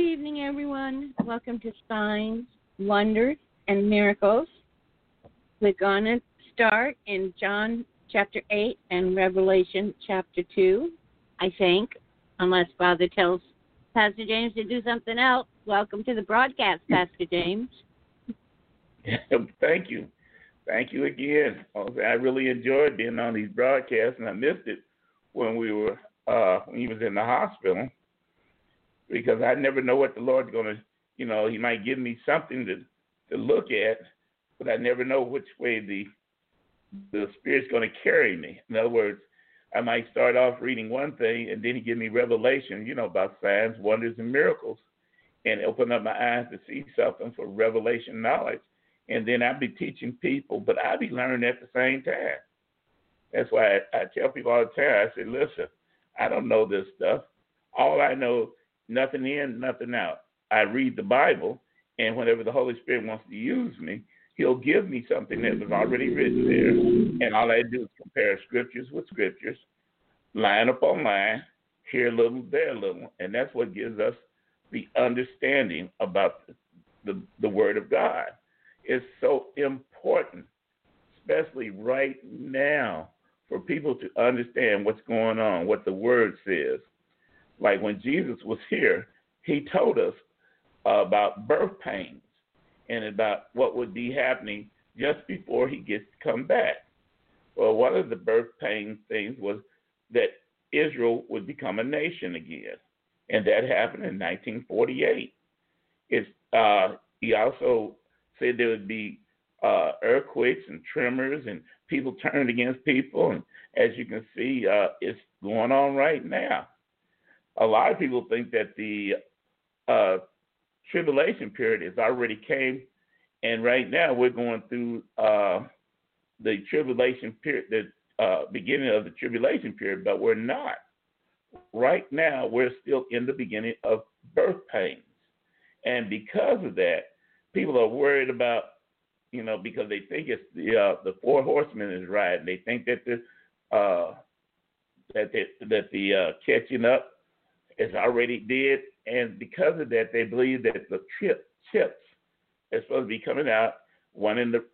evening, everyone. Welcome to Signs, Wonders, and Miracles. We're going to start in John chapter 8 and Revelation chapter 2, I think, unless Father tells Pastor James to do something else. Welcome to the broadcast, Pastor James. Thank you. Thank you again. I really enjoyed being on these broadcasts, and I missed it when we were uh, when he was in the hospital because I never know what the Lord's to, you know, He might give me something to to look at, but I never know which way the the Spirit's to carry me. In other words, I might start off reading one thing, and then He give me revelation, you know, about signs, wonders, and miracles, and open up my eyes to see something for revelation knowledge. And then I'll be teaching people, but I'll be learning at the same time. That's why I, I tell people all the time. I say, listen, I don't know this stuff. All I know nothing in, nothing out. I read the Bible, and whenever the Holy Spirit wants to use me, He'll give me something that was already written there, and all I do is compare scriptures with scriptures, line upon line, here a little, there a little, and that's what gives us the understanding about the, the, the Word of God. It's so important, especially right now, for people to understand what's going on, what the Word says. Like when Jesus was here, he told us about birth pains and about what would be happening just before he gets to come back. Well, one of the birth pain things was that Israel would become a nation again, and that happened in 1948. It's, uh, he also said there would be uh, earthquakes and tremors, and people turned against people. And as you can see, uh, it's going on right now a lot of people think that the uh, tribulation period has already came, and right now we're going through uh, the tribulation period, the uh, beginning of the tribulation period, but we're not. Right now, we're still in the beginning of birth pains, and because of that, people are worried about, you know, because they think it's the uh, the four horsemen is right. They think that the uh, that the, that the uh, catching up is already dead, and because of that, they believe that the chip chips are supposed to be coming out, one in the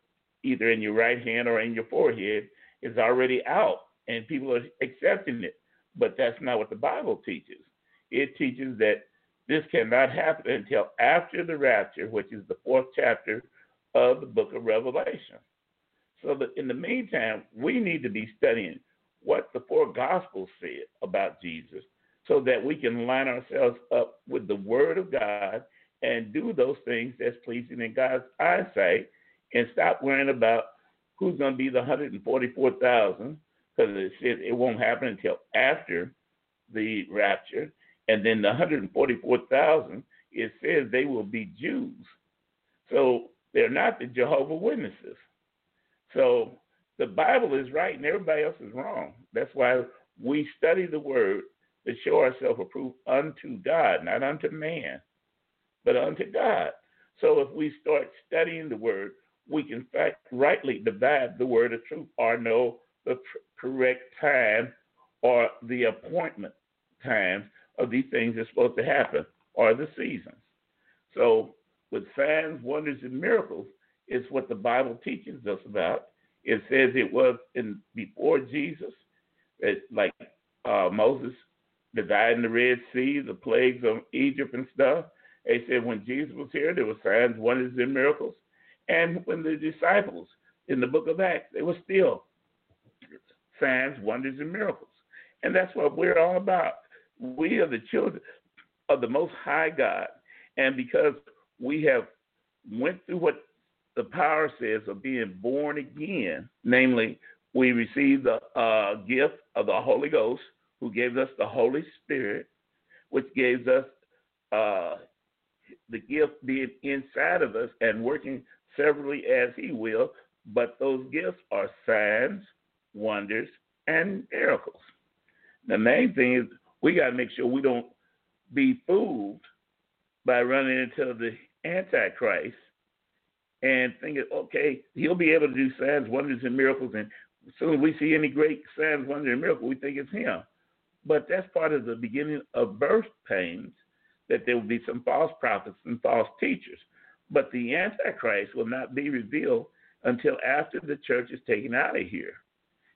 either in your right hand or in your forehead, is already out, and people are accepting it. But that's not what the Bible teaches. It teaches that this cannot happen until after the rapture, which is the fourth chapter of the book of Revelation. So that in the meantime, we need to be studying what the four gospels said about Jesus so that we can line ourselves up with the Word of God and do those things that's pleasing in God's eyesight and stop worrying about who's going to be the 144,000 because it it won't happen until after the rapture. And then the 144,000, it says they will be Jews. So they're not the Jehovah Witnesses. So the Bible is right and everybody else is wrong. That's why we study the Word to show ourselves approved unto God, not unto man, but unto God. So if we start studying the word, we can fact, rightly divide the word of truth or know the correct time or the appointment times of these things that's supposed to happen or the seasons. So with signs, wonders, and miracles is what the Bible teaches us about. It says it was in before Jesus, like uh, Moses dividing the Red Sea, the plagues of Egypt and stuff. They said when Jesus was here, there were signs, wonders, and miracles. And when the disciples in the book of Acts, they were still signs, wonders, and miracles. And that's what we're all about. We are the children of the Most High God. And because we have went through what the power says of being born again, namely, we received the uh, gift of the Holy Ghost, who gave us the Holy Spirit, which gives us uh, the gift being inside of us and working severally as He will. But those gifts are signs, wonders, and miracles. The main thing is we got to make sure we don't be fooled by running into the Antichrist and thinking, okay, he'll be able to do signs, wonders, and miracles. And as soon as we see any great signs, wonders, and miracles, we think it's him. But that's part of the beginning of birth pains that there will be some false prophets and false teachers. But the Antichrist will not be revealed until after the church is taken out of here.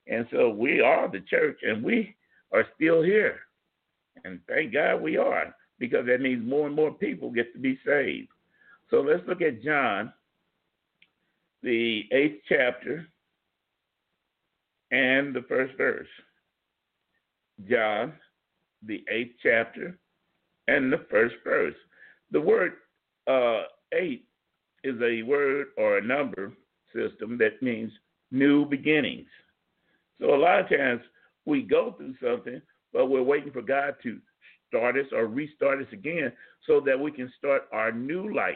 And so we are the church and we are still here. And thank God we are, because that means more and more people get to be saved. So let's look at John, the eighth chapter, and the first verse. John, the eighth chapter, and the first verse. The word uh, eight is a word or a number system that means new beginnings. So a lot of times we go through something, but we're waiting for God to start us or restart us again so that we can start our new life.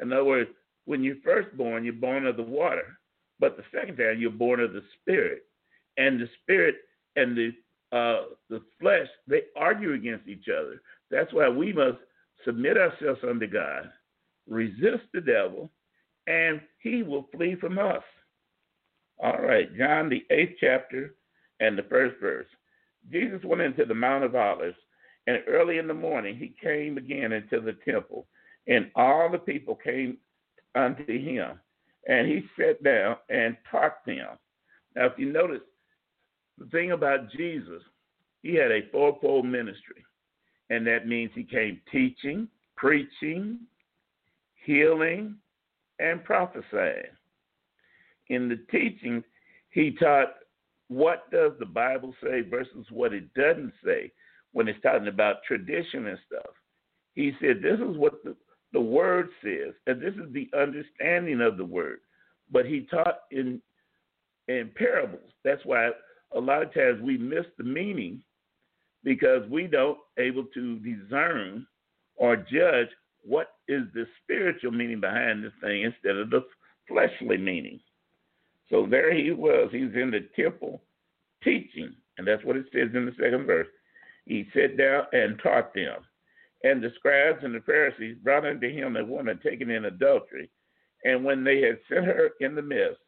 In other words, when you're first born, you're born of the water, but the second time you're born of the spirit, and the spirit and the uh, the flesh they argue against each other. That's why we must submit ourselves unto God, resist the devil, and he will flee from us. All right, John, the eighth chapter and the first verse. Jesus went into the Mount of Olives, and early in the morning he came again into the temple, and all the people came unto him, and he sat down and taught them. Now, if you notice, the thing about Jesus, he had a fourfold ministry, and that means he came teaching, preaching, healing, and prophesying. In the teaching, he taught what does the Bible say versus what it doesn't say when it's talking about tradition and stuff. He said, This is what the, the word says, and this is the understanding of the word. But he taught in in parables. That's why a lot of times we miss the meaning because we don't able to discern or judge what is the spiritual meaning behind this thing instead of the fleshly meaning. So there he was. He's in the temple teaching, and that's what it says in the second verse. He sat down and taught them. And the scribes and the Pharisees brought unto him a woman taken in adultery. And when they had set her in the midst,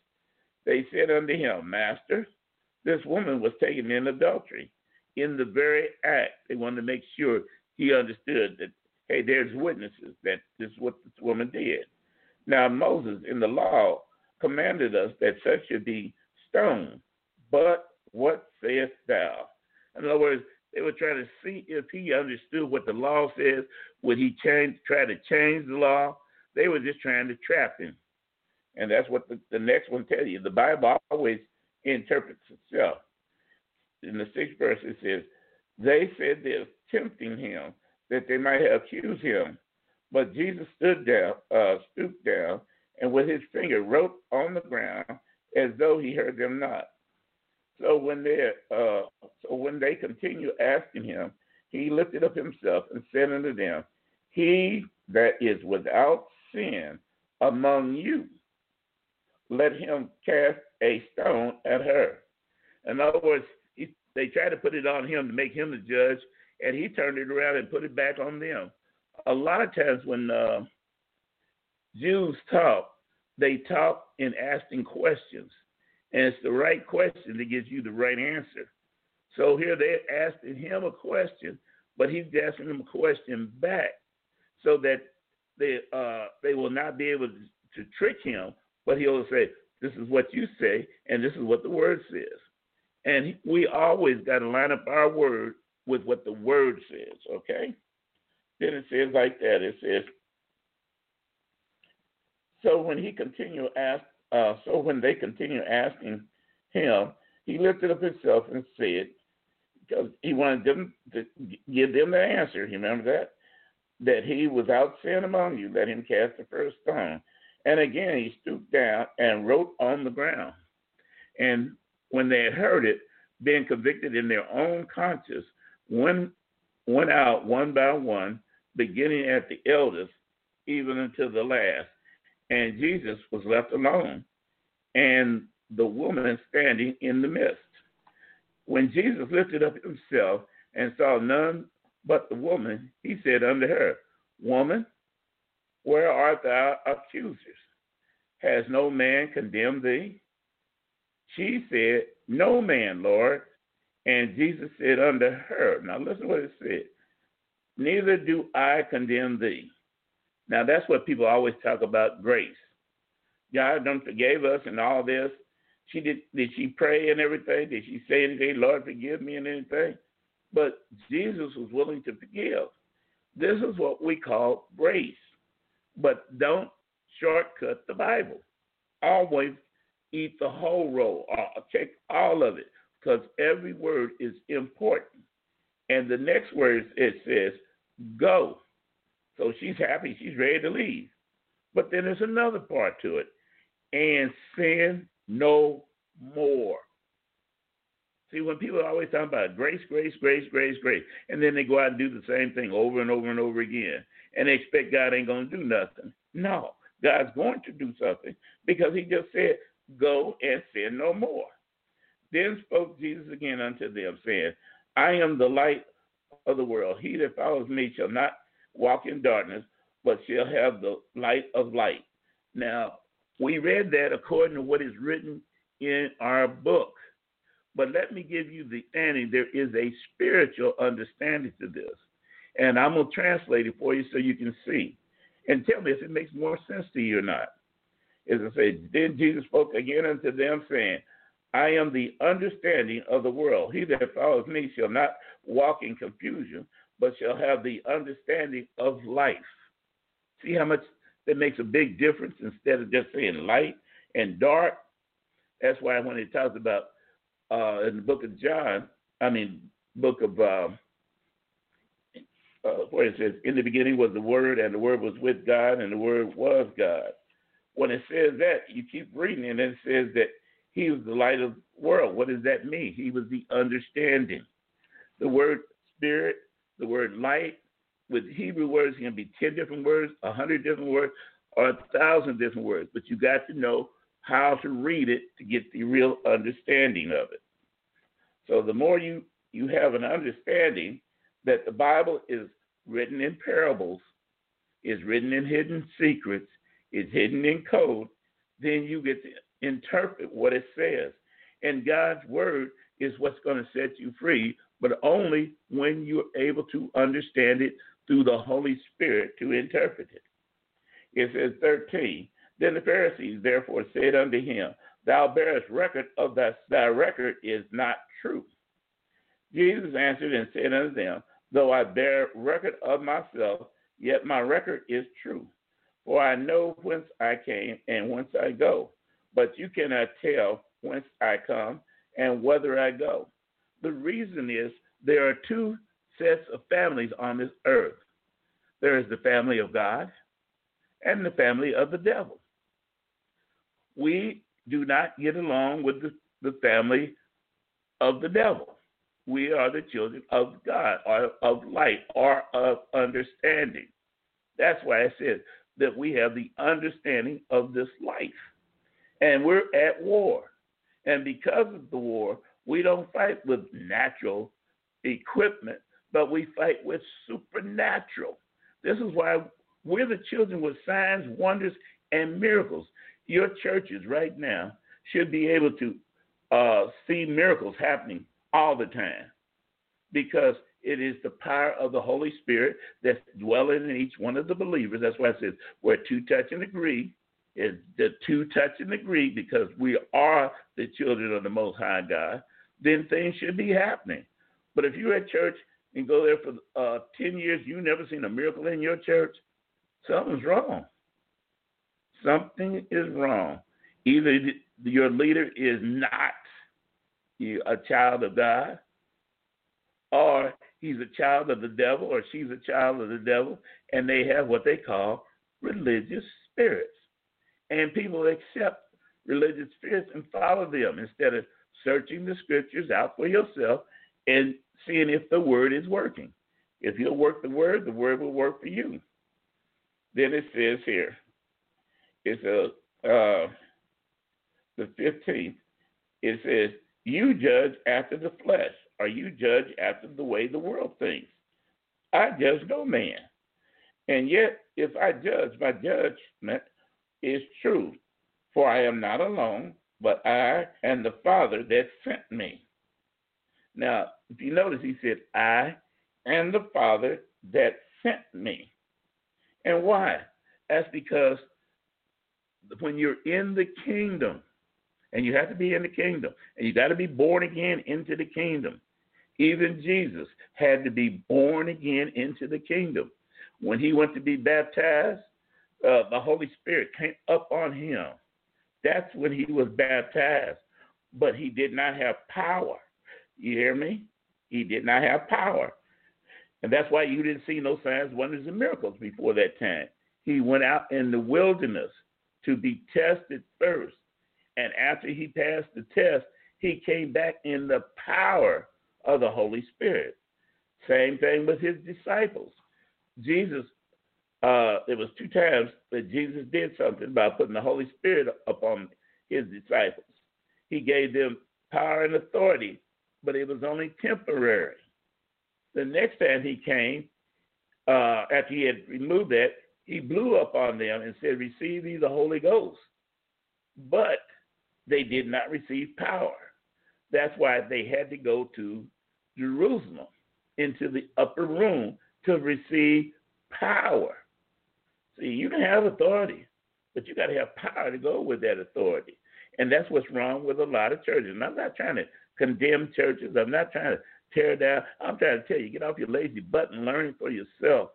they said unto him, Master, this woman was taken in adultery. In the very act, they wanted to make sure he understood that, hey, there's witnesses that this is what this woman did. Now, Moses in the law commanded us that such should be stoned. But what sayest thou? In other words, they were trying to see if he understood what the law says. Would he change, try to change the law? They were just trying to trap him. And that's what the, the next one tells you. The Bible always interprets itself. In the sixth verse, it says, They said this, tempting him, that they might accuse him. But Jesus stood down, uh, stooped down, and with his finger wrote on the ground as though he heard them not. So when they uh, so when they continued asking him, he lifted up himself and said unto them, He that is without sin among you, let him cast a stone at her. In other words, he, they tried to put it on him to make him the judge, and he turned it around and put it back on them. A lot of times when uh, Jews talk, they talk in asking questions, and it's the right question that gives you the right answer. So here they're asking him a question, but he's asking them a question back, so that they uh, they will not be able to, to trick him, but he'll say, "This is what you say, and this is what the word says." And we always got to line up our word with what the word says. Okay. Then it says like that. It says, so when he continued ask, uh, so when they continued asking him, he lifted up himself and said, because he wanted them to give them the answer. You remember that? That he without sin among you, let him cast the first stone. And again he stooped down and wrote on the ground. And when they had heard it, being convicted in their own conscience, went, went out one by one, beginning at the eldest, even until the last and Jesus was left alone, and the woman standing in the midst. When Jesus lifted up himself and saw none but the woman, he said unto her, Woman, where art thy accusers? Has no man condemned thee? She said, No man, Lord. And Jesus said unto her, Now listen what it said. neither do I condemn thee. Now that's what people always talk about grace. God done forgave us and all this. She did did she pray and everything? Did she say anything, Lord forgive me and anything? But Jesus was willing to forgive. This is what we call grace. But don't shortcut the Bible. Always eat the whole roll. or Take all of it because every word is important. And the next word it says, go. So she's happy, she's ready to leave. But then there's another part to it. And sin no more. See, when people are always talking about grace, grace, grace, grace, grace, and then they go out and do the same thing over and over and over again, and they expect God ain't going to do nothing. No, God's going to do something because He just said, Go and sin no more. Then spoke Jesus again unto them, saying, I am the light of the world. He that follows me shall not walk in darkness, but shall have the light of light. Now, we read that according to what is written in our book. But let me give you the ending. There is a spiritual understanding to this. And I'm going to translate it for you so you can see. And tell me if it makes more sense to you or not. As I say, then Jesus spoke again unto them, saying, I am the understanding of the world. He that follows me shall not walk in confusion, but shall have the understanding of life. See how much that makes a big difference instead of just saying light and dark. That's why when it talks about uh, in the book of John, I mean, book of um, uh, where it says, "In the beginning was the Word, and the Word was with God, and the Word was God." When it says that, you keep reading, and it says that He was the light of the world. What does that mean? He was the understanding. The word spirit, the word light, with Hebrew words, it can be ten different words, a hundred different words, or a thousand different words. But you got to know how to read it to get the real understanding of it. So the more you, you have an understanding that the Bible is written in parables, is written in hidden secrets, is hidden in code, then you get to interpret what it says. And God's word is what's going to set you free, but only when you're able to understand it through the Holy Spirit to interpret it. It says 13, then the Pharisees therefore said unto him, Thou bearest record of that thy record is not true. Jesus answered and said unto them, Though I bear record of myself, yet my record is true. For I know whence I came and whence I go, but you cannot tell whence I come and whither I go. The reason is there are two sets of families on this earth there is the family of God and the family of the devil we do not get along with the, the family of the devil. We are the children of God, or of light, or of understanding. That's why I said that we have the understanding of this life. And we're at war. And because of the war, we don't fight with natural equipment, but we fight with supernatural. This is why we're the children with signs, wonders, and miracles your churches right now should be able to uh, see miracles happening all the time because it is the power of the Holy Spirit that's dwelling in each one of the believers. That's why it says where two touch and agree. Is the two touch and agree because we are the children of the Most High God, then things should be happening. But if you're at church and go there for uh, 10 years, you've never seen a miracle in your church, something's wrong something is wrong. Either your leader is not a child of God, or he's a child of the devil, or she's a child of the devil, and they have what they call religious spirits. And people accept religious spirits and follow them instead of searching the scriptures out for yourself and seeing if the word is working. If you'll work the word, the word will work for you. Then it says here, it's a uh, the fifteenth. It says, "You judge after the flesh, or you judge after the way the world thinks. I judge no man, and yet if I judge, my judgment is true, for I am not alone, but I and the Father that sent me." Now, if you notice, he said, "I and the Father that sent me. And why? That's because when you're in the kingdom, and you have to be in the kingdom, and you got to be born again into the kingdom. Even Jesus had to be born again into the kingdom. When he went to be baptized, uh, the Holy Spirit came up on him. That's when he was baptized. But he did not have power. You hear me? He did not have power. And that's why you didn't see no signs, wonders, and miracles before that time. He went out in the wilderness to be tested first. And after he passed the test, he came back in the power of the Holy Spirit. Same thing with his disciples. Jesus, uh, there was two times that Jesus did something by putting the Holy Spirit upon his disciples. He gave them power and authority, but it was only temporary. The next time he came, uh, after he had removed that, he blew up on them and said, Receive ye the Holy Ghost. But they did not receive power. That's why they had to go to Jerusalem into the upper room to receive power. See, you can have authority, but you got to have power to go with that authority. And that's what's wrong with a lot of churches. And I'm not trying to condemn churches. I'm not trying to tear down. I'm trying to tell you, get off your lazy butt and learn for yourself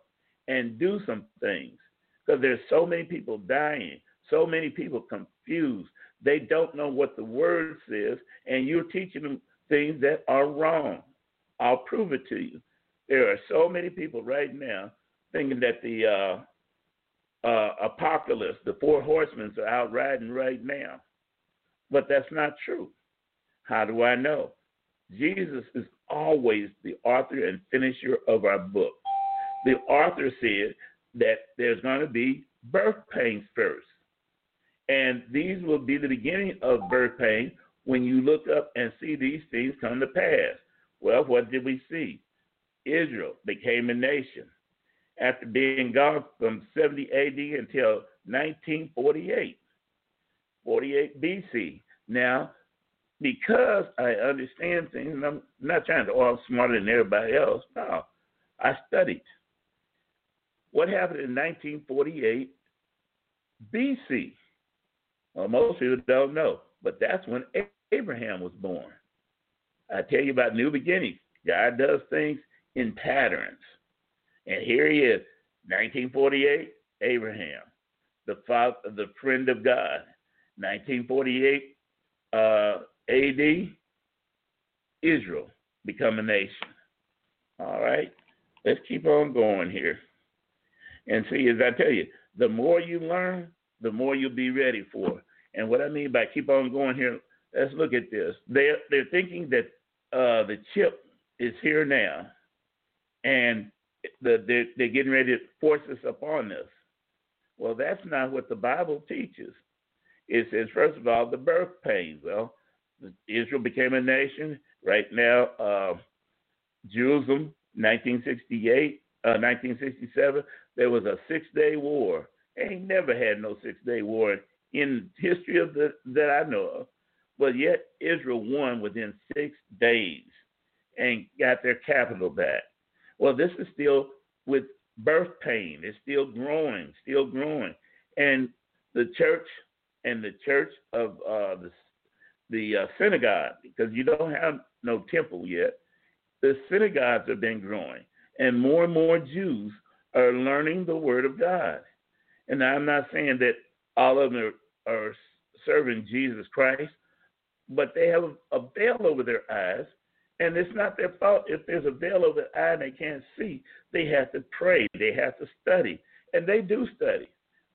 and do some things. Because there's so many people dying, so many people confused. They don't know what the word says, and you're teaching them things that are wrong. I'll prove it to you. There are so many people right now thinking that the uh, uh, apocalypse, the four horsemen, are out riding right now. But that's not true. How do I know? Jesus is always the author and finisher of our book. The author said that there's going to be birth pains first. And these will be the beginning of birth pain when you look up and see these things come to pass. Well, what did we see? Israel became a nation after being gone from 70 AD until 1948, 48 BC. Now, because I understand things, and I'm not trying to, oh, I'm smarter than everybody else. No, I studied. What happened in 1948 BC? Well, most people don't know, but that's when Abraham was born. I tell you about new beginnings. God does things in patterns. And here he is, 1948, Abraham, the father, the friend of God. 1948 uh, AD, Israel become a nation. All right, let's keep on going here. And see, as I tell you, the more you learn, the more you'll be ready for. And what I mean by keep on going here, let's look at this. They're, they're thinking that uh, the chip is here now, and the, they're, they're getting ready to force us upon us. Well, that's not what the Bible teaches. It says, first of all, the birth pains. Well, Israel became a nation. Right now, uh, Jerusalem, 1968, uh, 1967, there was a six-day war. Ain't never had no six-day war in history of the that I know of. But yet Israel won within six days and got their capital back. Well, this is still with birth pain. It's still growing, still growing. And the church and the church of uh, the the uh, synagogue, because you don't have no temple yet, the synagogues have been growing, and more and more Jews are learning the Word of God. And I'm not saying that all of them are, are serving Jesus Christ, but they have a veil over their eyes, and it's not their fault if there's a veil over their eye and they can't see. They have to pray, they have to study, and they do study.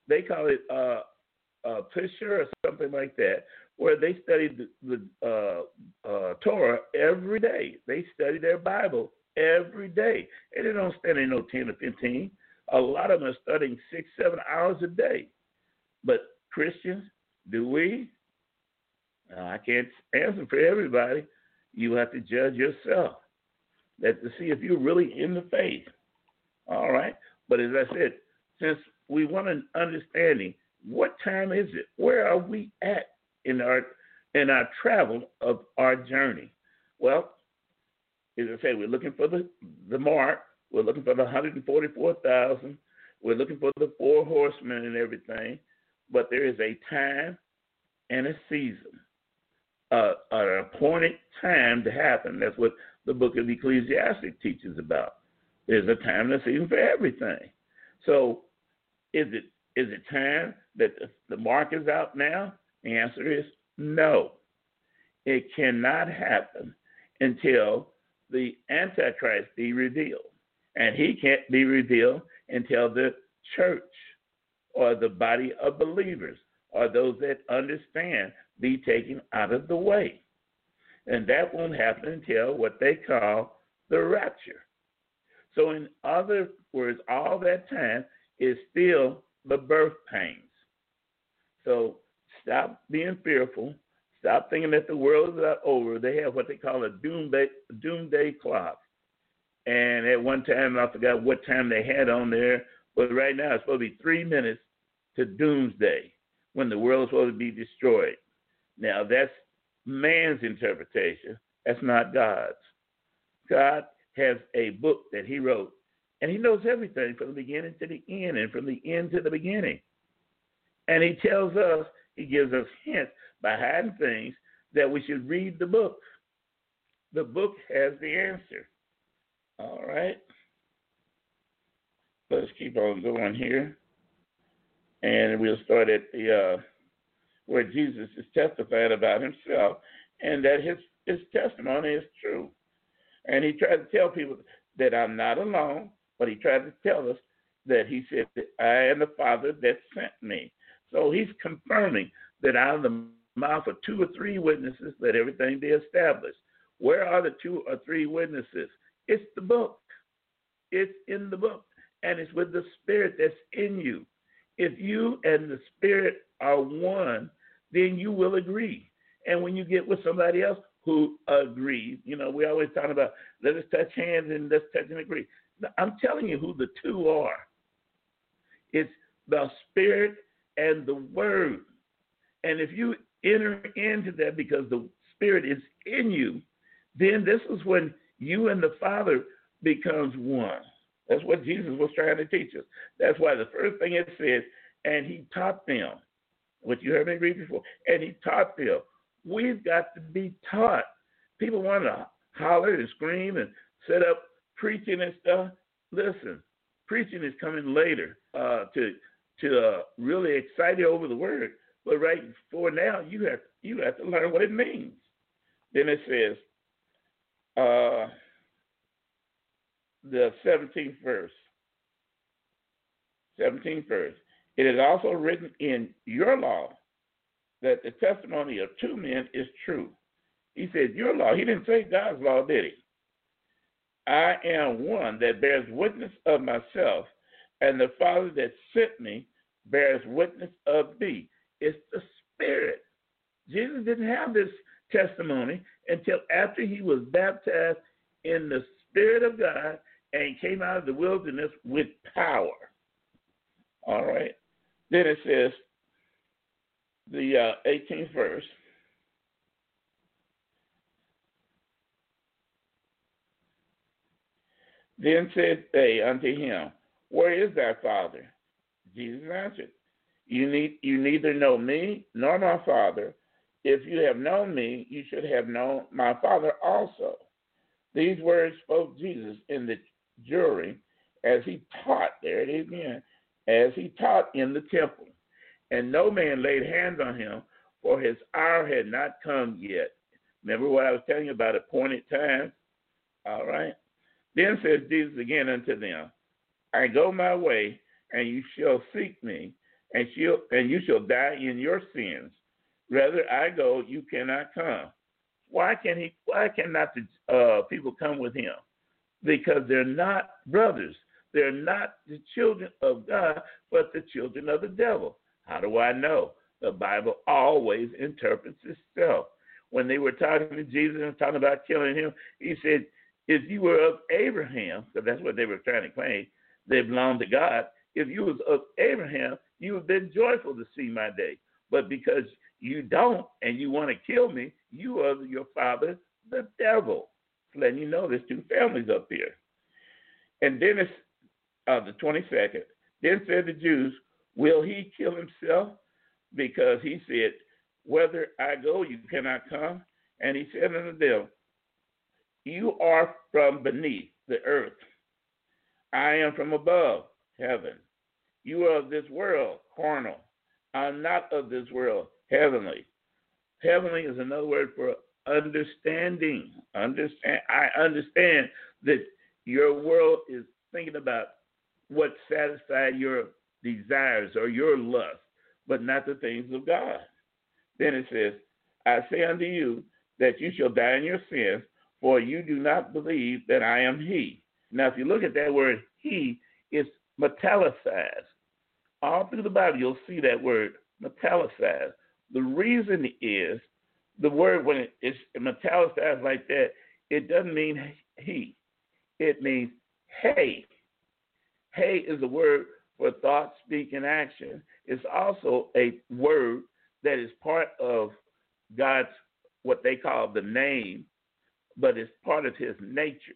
They call it uh, uh, Pisher or something like that, where they study the, the uh, uh, Torah every day. They study their Bible every day, and they don't study no ten or fifteen. A lot of them are studying six, seven hours a day. But Christians, do we? Now, I can't answer for everybody. You have to judge yourself that to see if you're really in the faith. All right. But as I said, since we want an understanding, what time is it? Where are we at in our in our travel of our journey? Well, as I said, we're looking for the, the mark. We're looking for the 144,000. We're looking for the four horsemen and everything. But there is a time and a season, uh, an appointed time to happen. That's what the book of Ecclesiastes teaches about. There's a time and a season for everything. So, is it is it time that the, the mark is out now? The answer is no. It cannot happen until the Antichrist be revealed. And he can't be revealed until the church or the body of believers or those that understand be taken out of the way. And that won't happen until what they call the rapture. So, in other words, all that time is still the birth pains. So, stop being fearful. Stop thinking that the world is over. They have what they call a doomsday, doomsday clock. And at one time, I forgot what time they had on there, but right now it's supposed to be three minutes to doomsday when the world is supposed to be destroyed. Now, that's man's interpretation. That's not God's. God has a book that he wrote, and he knows everything from the beginning to the end and from the end to the beginning. And he tells us, he gives us hints by hiding things that we should read the book. The book has the answer. All right. Let's keep on going here. And we'll start at the uh, where Jesus is testifying about himself and that his, his testimony is true. And he tried to tell people that I'm not alone, but he tried to tell us that he said that I am the Father that sent me. So he's confirming that out of the mouth of two or three witnesses, let everything be established. Where are the two or three witnesses? It's the book. It's in the book. And it's with the spirit that's in you. If you and the spirit are one, then you will agree. And when you get with somebody else who agrees, you know, we always talk about let us touch hands and let's touch and agree. I'm telling you who the two are. It's the spirit and the word. And if you enter into that because the spirit is in you, then this is when you and the Father becomes one. That's what Jesus was trying to teach us. That's why the first thing it says, and he taught them, what you heard me read before, and he taught them. We've got to be taught. People want to holler and scream and set up preaching and stuff. Listen, preaching is coming later uh, to to uh, really excited over the word. But right for now, you have you have to learn what it means. Then it says, uh, the 17th verse. 17th verse. It is also written in your law that the testimony of two men is true. He said, Your law. He didn't say God's law, did he? I am one that bears witness of myself, and the Father that sent me bears witness of me. It's the Spirit. Jesus didn't have this testimony until after he was baptized in the Spirit of God and came out of the wilderness with power. All right. Then it says, the uh, 18th verse. Then said they unto him, Where is thy father? Jesus answered, You need you neither know me nor my father. If you have known me, you should have known my father also. These words spoke Jesus in the jury as he taught, there it is again, as he taught in the temple. And no man laid hands on him, for his hour had not come yet. Remember what I was telling you about appointed times? All right. Then says Jesus again unto them, I go my way, and you shall seek me, and shall and you shall die in your sins. Rather I go, you cannot come. Why can he? Why cannot the uh, people come with him? Because they're not brothers. They're not the children of God, but the children of the devil. How do I know? The Bible always interprets itself. When they were talking to Jesus and talking about killing him, he said, If you were of Abraham, because that's what they were trying to claim, they belonged to God. If you was of Abraham, you would have been joyful to see my day. But because you don't and you want to kill me, you are your father, the devil. letting you know there's two families up here. And then it's uh, the 22nd. Then said the Jews, Will he kill himself? Because he said, Whether I go, you cannot come. And he said unto them, You are from beneath the earth. I am from above heaven. You are of this world, carnal. I'm not of this world, heavenly. Heavenly is another word for understanding. Understand. I understand that your world is thinking about what satisfied your desires or your lust, but not the things of God. Then it says, I say unto you that you shall die in your sins, for you do not believe that I am He. Now, if you look at that word He, it's metallicized. All through the Bible, you'll see that word metallicized. The reason is the word, when it's metallicized like that, it doesn't mean He, it means Hey. Hey is a word for thought, speak, and action. It's also a word that is part of God's what they call the name, but it's part of his nature.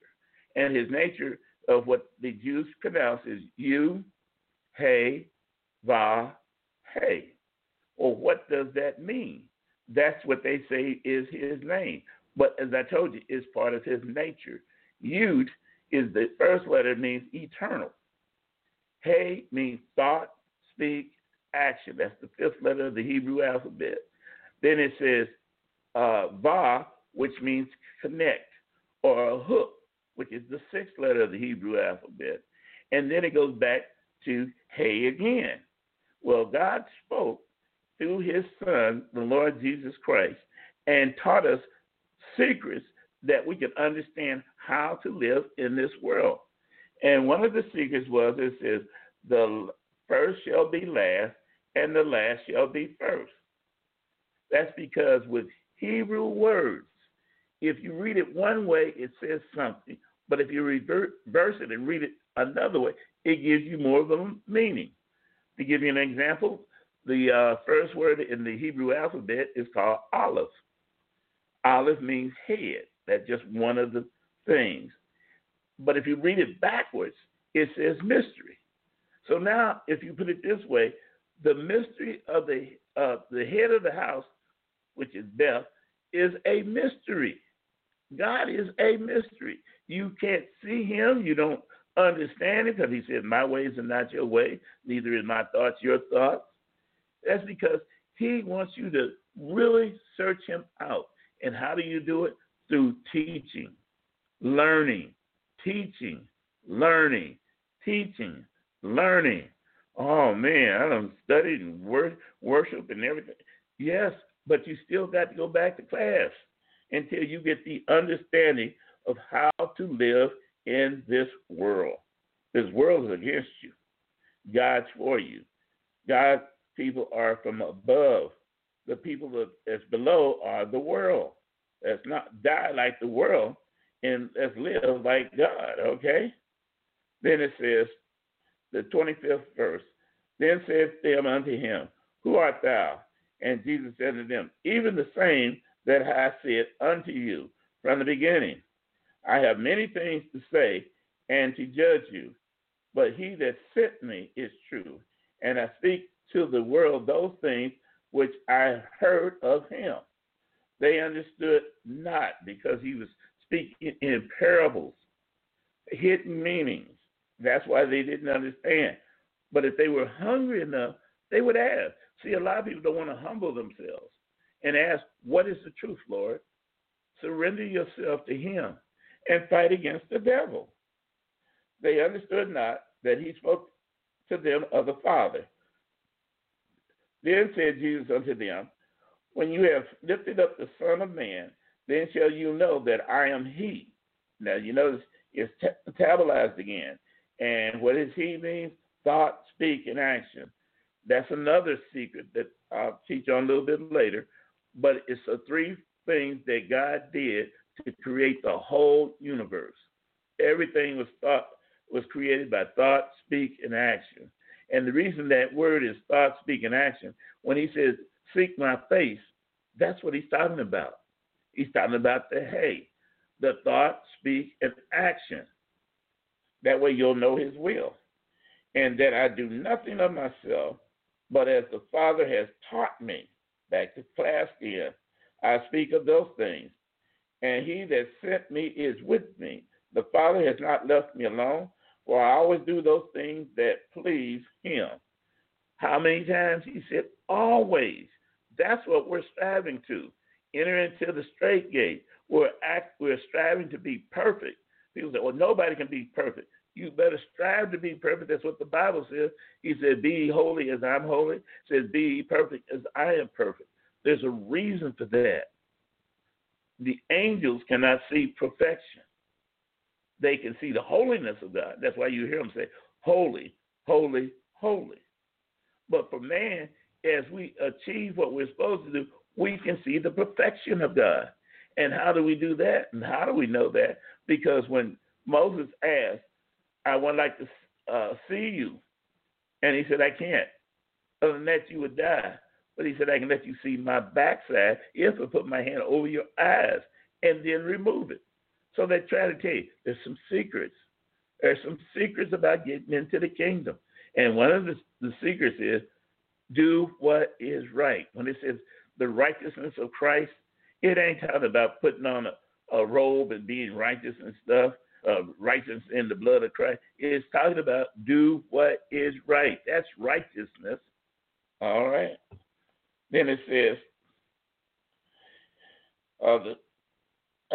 And his nature of what the Jews pronounce is you, hey, va, hey. Or what does that mean? That's what they say is his name. But as I told you, it's part of his nature. Yud is the first letter means eternal. Hey means thought, speak, action. That's the fifth letter of the Hebrew alphabet. Then it says uh, Va, which means connect, or a hook, which is the sixth letter of the Hebrew alphabet. And then it goes back to Hey again. Well, God spoke through his Son, the Lord Jesus Christ, and taught us secrets that we can understand how to live in this world. And one of the secrets was it says, the first shall be last, and the last shall be first. That's because with Hebrew words, if you read it one way, it says something. But if you reverse it and read it another way, it gives you more of a meaning. To give you an example, the uh, first word in the Hebrew alphabet is called Aleph. Aleph means head. That's just one of the things. But if you read it backwards, it says mystery. So now, if you put it this way, the mystery of the uh, the head of the house, which is death, is a mystery. God is a mystery. You can't see him. You don't understand it because he said, My ways are not your way, neither is my thoughts your thoughts. That's because he wants you to really search him out. And how do you do it? Through teaching, learning, teaching, learning, teaching, learning. Oh man, I done studied and wor- worship and everything. Yes, but you still got to go back to class until you get the understanding of how to live in this world. This world is against you. God's for you. God's people are from above. The people that's below are the world. Let's not die like the world and let's live like God, okay? Then it says, the 25th verse, then said them unto him, Who art thou? And Jesus said to them, Even the same that I said unto you from the beginning. I have many things to say and to judge you, but he that sent me is true, and I speak to the world those things which I heard of him. They understood not because he was speaking in parables, hidden meanings. That's why they didn't understand. But if they were hungry enough, they would ask. See, a lot of people don't want to humble themselves and ask, What is the truth, Lord? Surrender yourself to Him and fight against the devil. They understood not that He spoke to them of the Father. Then said Jesus unto them, When you have lifted up the Son of Man, then shall you know that I am He. Now, you notice it's metabolized again. And what does He mean? Thought, speak, and action. That's another secret that I'll teach on a little bit later. But it's the three things that God did to create the whole universe. Everything was thought was created by thought, speak, and action. And the reason that word is thought, speak, and action, when he says, seek my face, that's what he's talking about. He's talking about the hey, the thought, speak, and action. That way you'll know his will. And that I do nothing of myself, but as the Father has taught me, back to class again, I speak of those things. And he that sent me is with me. The Father has not left me alone, for I always do those things that please him. How many times? He said, always. That's what we're striving to. Enter into the straight gate. We're, act, we're striving to be perfect. People say, well, nobody can be perfect. You better strive to be perfect. That's what the Bible says. He said, Be holy as I'm holy. He says, Be perfect as I am perfect. There's a reason for that. The angels cannot see perfection. They can see the holiness of God. That's why you hear them say, Holy, holy, holy. But for man, as we achieve what we're supposed to do, we can see the perfection of God. And how do we do that? And how do we know that? Because when Moses asked, I would like to uh, see you, and he said, I can't. Other than that, you would die. But he said, I can let you see my backside if I put my hand over your eyes and then remove it. So they try to tell you there's some secrets. There's some secrets about getting into the kingdom. And one of the, the secrets is do what is right. When it says the righteousness of Christ, it ain't talking about putting on a, a robe and being righteous and stuff, uh, righteous in the blood of Christ. It's talking about do what is right. That's righteousness. All right. Then it says, uh, the,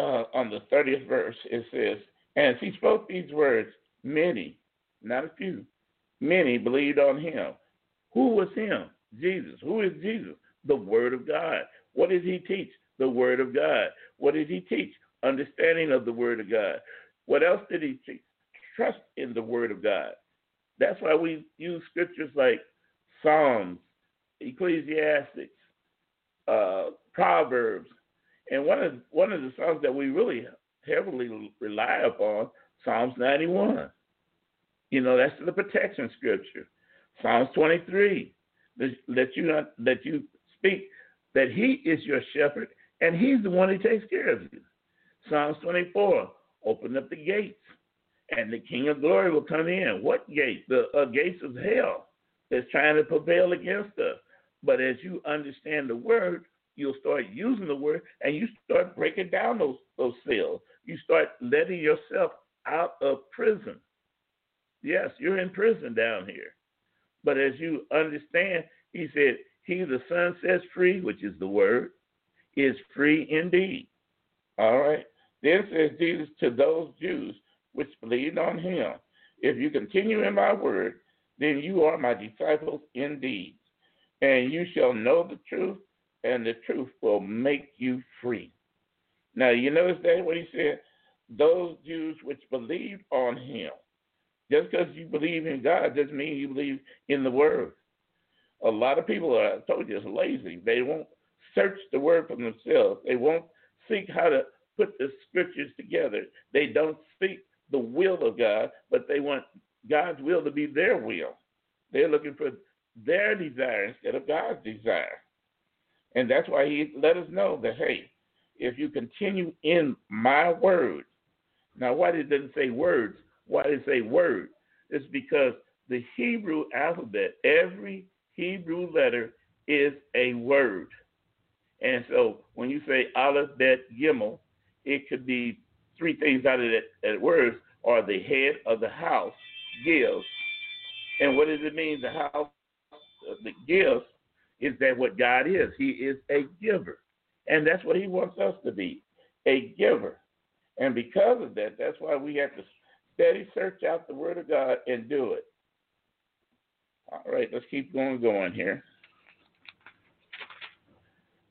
uh, on the 30th verse, it says, And he spoke these words, many, not a few, many believed on him. Who was him? Jesus. Who is Jesus? The Word of God. What did he teach? The Word of God. What did he teach? Understanding of the Word of God. What else did he teach? Trust in the Word of God. That's why we use scriptures like Psalms, Ecclesiastics, uh, Proverbs, and one of one of the songs that we really heavily rely upon, Psalms 91. You know, that's the protection scripture. Psalms 23, that you not, that you speak that He is your shepherd and He's the one who takes care of you. Psalms 24, open up the gates and the King of Glory will come in. What gate? The uh, gates of hell that's trying to prevail against us. But as you understand the word, you'll start using the word and you start breaking down those those cells. You start letting yourself out of prison. Yes, you're in prison down here. But as you understand, he said, He the Son sets free, which is the word, is free indeed. All right. Then says Jesus to those Jews which believed on him, If you continue in my word, then you are my disciples indeed. And you shall know the truth, and the truth will make you free. Now, you notice that what he said? Those Jews which believed on him. Just because you believe in God doesn't mean you believe in the Word. A lot of people are, I told you, is lazy. They won't search the Word for themselves. They won't seek how to put the scriptures together. They don't seek the will of God, but they want God's will to be their will. They're looking for their desire instead of God's desire. And that's why he let us know that, hey, if you continue in my word, now why did it say words? Why did it say word? It's because the Hebrew alphabet, every Hebrew letter is a word. And so when you say Aleph, Bet, Gimel, it could be three things out of that, that words or the head of the house gives. And what does it mean? The house that gives is that what God is. He is a giver. And that's what he wants us to be, a giver. And because of that, that's why we have to steady search out the word of God and do it. All right, let's keep going going here.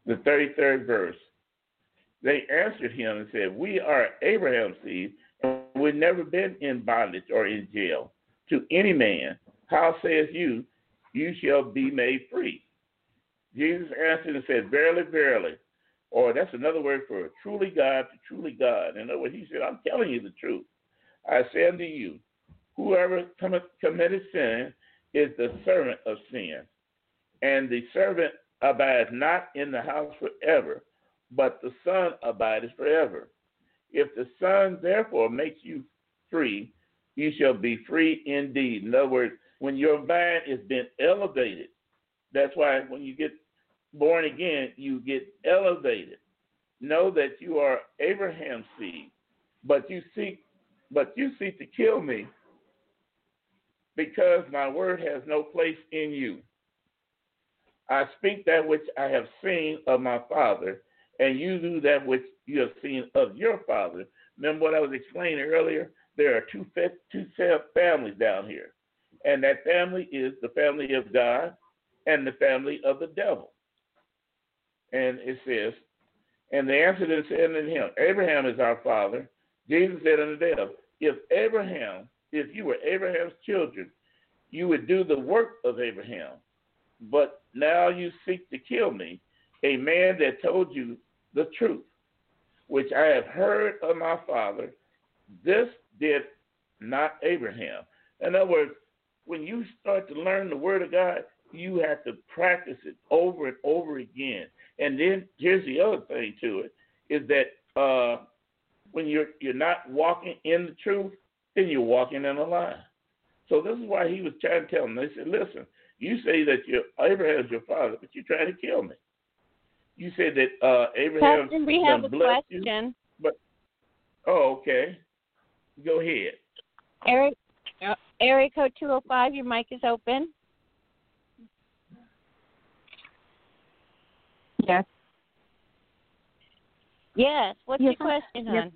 The 33rd verse. They answered him and said, We are Abraham's seed, and we've never been in bondage or in jail to any man. How says you, you shall be made free? Jesus answered and said, Verily, verily. Or that's another word for truly God to truly God. In other words, he said, I'm telling you the truth. I say unto you, whoever cometh committed sin is the servant of sin. And the servant abides not in the house forever, but the Son abides forever. If the Son therefore makes you free, you shall be free indeed. In other words, when your mind has been elevated, that's why when you get born again, you get elevated. Know that you are Abraham's seed, but you seek but you seek to kill me because my word has no place in you. I speak that which I have seen of my father, and you do that which you have seen of your father. Remember what I was explaining earlier? There are two two families down here, and that family is the family of God and the family of the devil. And it says, and the answer that said unto him, Abraham is our father. Jesus said unto them, If Abraham, if you were Abraham's children, you would do the work of Abraham. But now you seek to kill me, a man that told you the truth, which I have heard of my father. This did not Abraham. In other words, when you start to learn the word of God, you have to practice it over and over again. And then here's the other thing to it is that uh, when you're you're not walking in the truth, then you're walking in a lie. So this is why he was trying to tell them. They said, "Listen, you say that your Abraham's your father, but you're trying to kill me. You said that uh, Abraham Pastor, we have a question. You, but oh, okay, go ahead. Eric, area code 205, Your mic is open. Yes. Yes. What's yes, your question, hon? Yes.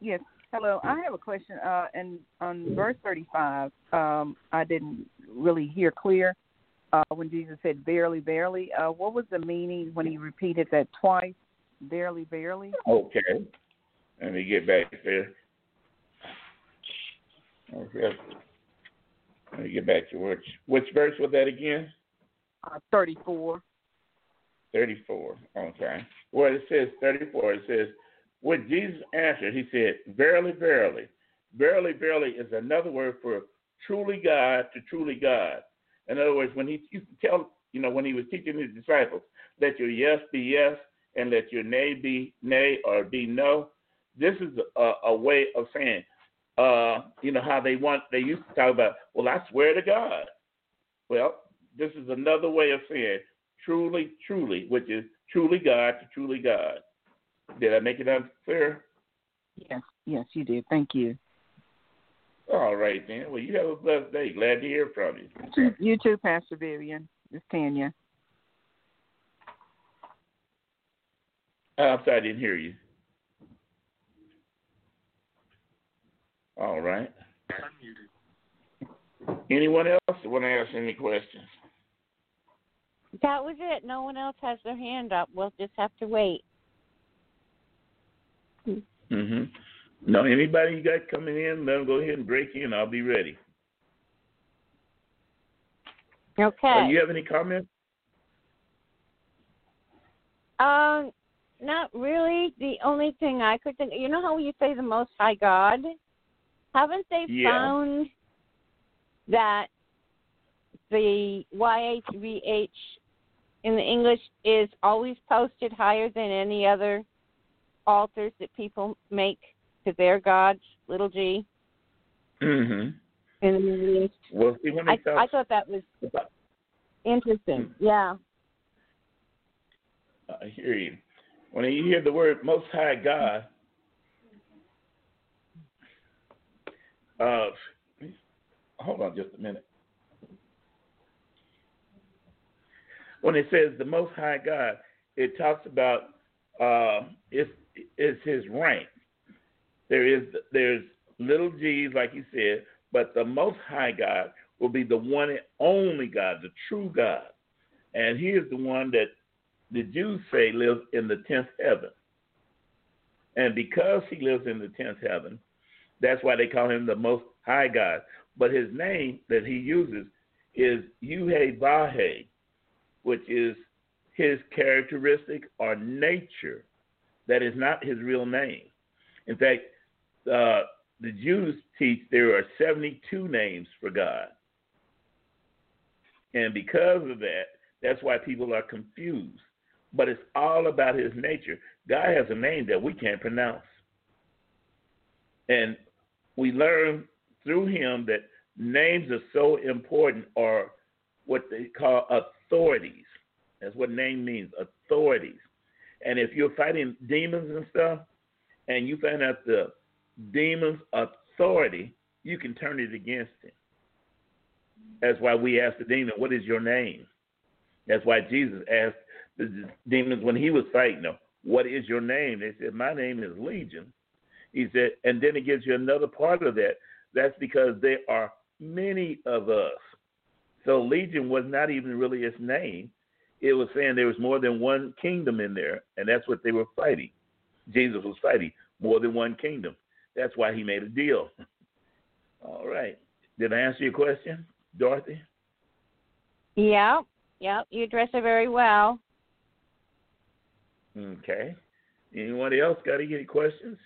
yes. Hello. I have a question. Uh, and on verse 35, um, I didn't really hear clear uh, when Jesus said, "Verily, verily." Uh, what was the meaning when he repeated that twice? Verily, verily. Okay. Let me get back there. Okay. Let me get back to which which verse was that again? Uh, Thirty-four. 34. Okay. Well, it says 34. It says, When Jesus answered, he said, Verily, verily. Verily, verily is another word for truly God to truly God. In other words, when he you can tell, you know, when he was teaching his disciples, let your yes be yes and let your nay be nay or be no. This is a, a way of saying, uh, you know, how they want, they used to talk about, well, I swear to God. Well, this is another way of saying, truly, truly, which is truly God to truly God. Did I make it clear? Yes, yes, you did. Thank you. All right, then. Well, you have a blessed day. Glad to hear from you. You too, Pastor Vivian. It's Tanya. I'm sorry, I didn't hear you. All right. Anyone else want to ask any questions? That was it. No one else has their hand up. We'll just have to wait. Mm-hmm. No, anybody you got coming in, let them go ahead and break in. I'll be ready. Okay. Uh, you have any comments? Um, not really. The only thing I could think, you know how you say the Most High God? Haven't they yeah. found that the YHVH in the English is always posted higher than any other altars that people make to their gods, little g. Mhm. In the Middle East. Well, see when I, I thought that was interesting. Yeah. I hear you. When you hear the word Most High God, uh, hold on just a minute. when it says the Most High God, it talks about uh, it's, it's His rank. There is there's little g's like you said, but the Most High God will be the one and only God, the true God, and He is the one that the Jews say lives in the tenth heaven. And because He lives in the tenth heaven, that's why they call Him the Most High God. But His name that He uses is Yahweh which is his characteristic or nature. That is not his real name. In fact, uh, the Jews teach there are 72 names for God. And because of that, that's why people are confused. But it's all about his nature. God has a name that we can't pronounce. And we learn through him that names are so important or what they call authorities. That's what name means, authorities. And if you're fighting demons and stuff, and you find out the demon's authority, you can turn it against him. That's why we ask the demon, What is your name? That's why Jesus asked the demons when he was fighting them, What is your name? They said, My name is Legion. He said, and then it gives you another part of that. That's because there are many of us. So Legion was not even really its name. It was saying there was more than one kingdom in there, and that's what they were fighting. Jesus was fighting more than one kingdom. That's why he made a deal. All right. Did I answer your question, Dorothy? Yeah, yeah, you address it very well. Okay. Anyone else got any questions?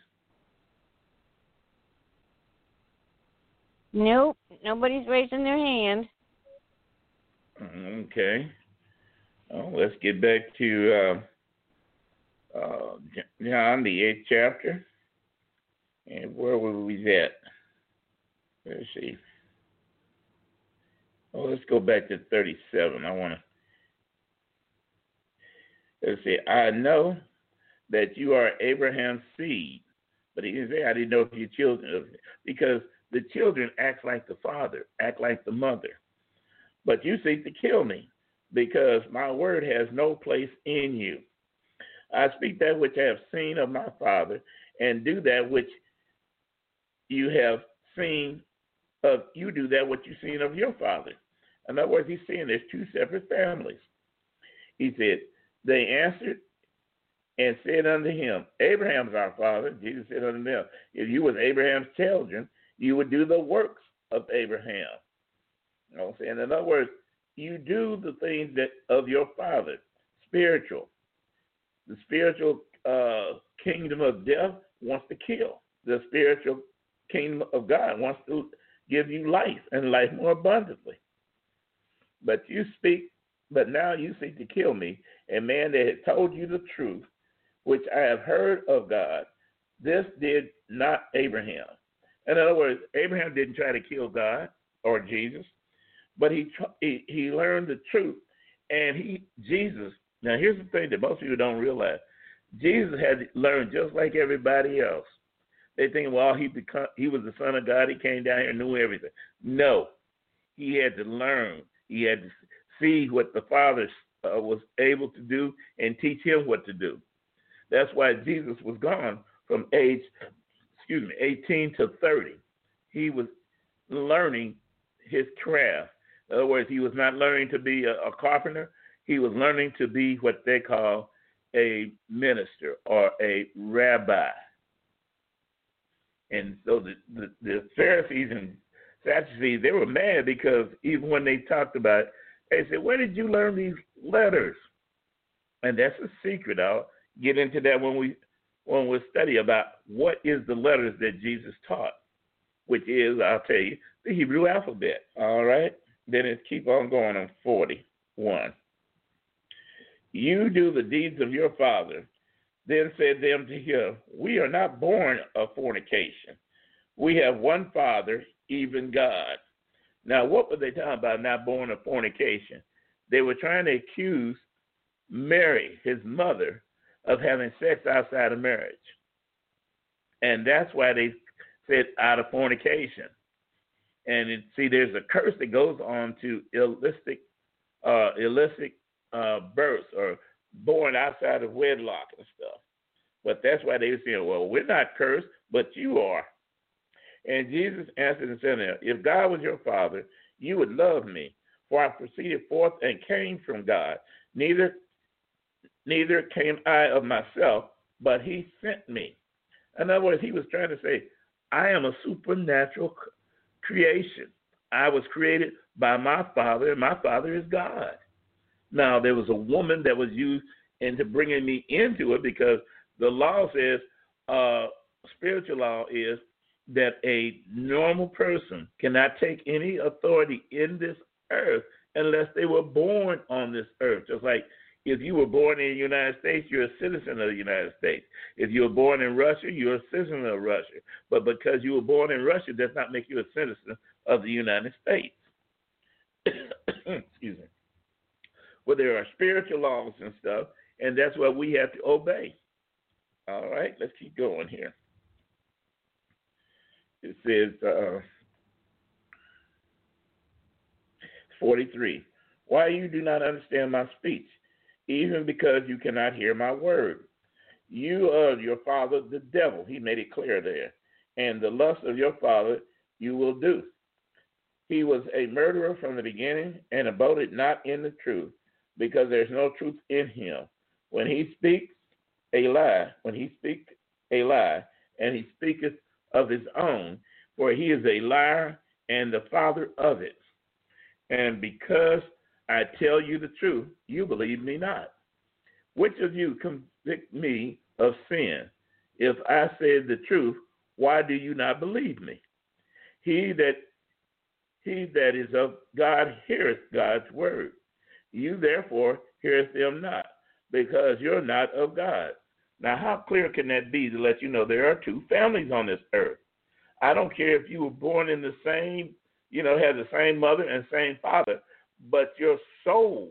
Nope, nobody's raising their hand. Okay. Well, let's get back to uh, uh, John, the eighth chapter. And where were we at? Let's see. Well, let's go back to 37. I want to. Let's see. I know that you are Abraham's seed, but he didn't say I didn't know if you're children of" because the children act like the father, act like the mother. But you seek to kill me because my word has no place in you. I speak that which I have seen of my father and do that which you have seen of you do that what you've seen of your father. In other words, he's saying there's two separate families. He said, They answered and said unto him, Abraham's our father. Jesus said unto them, If you was Abraham's children, you would do the works of Abraham. You know what I'm saying? In other words, you do the things that of your father, spiritual. The spiritual uh, kingdom of death wants to kill. The spiritual kingdom of God wants to give you life and life more abundantly. But you speak, but now you seek to kill me, a man that had told you the truth, which I have heard of God. This did not Abraham. In other words, Abraham didn't try to kill God or Jesus, but he he, he learned the truth, and he Jesus. Now here's the thing that most people don't realize: Jesus had learned just like everybody else. They think, well, he become he was the son of God. He came down here and knew everything. No, he had to learn. He had to see what the Father uh, was able to do and teach him what to do. That's why Jesus was gone from age excuse me, 18 to 30, he was learning his craft. In other words, he was not learning to be a, a carpenter, he was learning to be what they call a minister or a rabbi. And so the, the, the Pharisees and Sadducees, they were mad because even when they talked about it, they said, Where did you learn these letters? And that's a secret. I'll get into that when we when we study about what is the letters that Jesus taught, which is, I'll tell you, the Hebrew alphabet. All right? Then it keep on going on 41. You do the deeds of your father. Then said them to him, We are not born of fornication. We have one father, even God. Now, what were they talking about, not born of fornication? They were trying to accuse Mary, his mother, of having sex outside of marriage. And that's why they said out of fornication. And it, see, there's a curse that goes on to illicit, uh, illicit uh, births or born outside of wedlock and stuff. But that's why they were saying, well, we're not cursed, but you are. And Jesus answered and said, If God was your father, you would love me, for I proceeded forth and came from God. Neither neither came I of myself, but he sent me. In other words, he was trying to say, I am a supernatural creation. I was created by my Father, and my Father is God. Now, there was a woman that was used into bringing me into it because the law says, uh, spiritual law is that a normal person cannot take any authority in this earth unless they were born on this earth. Just like If you were born in the United States, you're a citizen of the United States. If you were born in Russia, you're a citizen of Russia. But because you were born in Russia does not make you a citizen of the United States. Excuse me. Well, there are spiritual laws and stuff, and that's what we have to obey. All right, let's keep going here. It says, uh, 43. Why you do not understand my speech, even because you cannot hear my word. You are your father, the devil. He made it clear there. And the lust of your father you will do. He was a murderer from the beginning and abode not in the truth, because there's no truth in him. When he speaks a lie, when he speaks a lie, and he speaketh of his own, for he is a liar and the father of it. And because I tell you the truth, you believe me not. Which of you convict me of sin? If I said the truth, why do you not believe me? He that he that is of God heareth God's word. You therefore heareth them not, because you're not of God. Now, how clear can that be to let you know there are two families on this earth? I don't care if you were born in the same, you know, had the same mother and same father, but your soul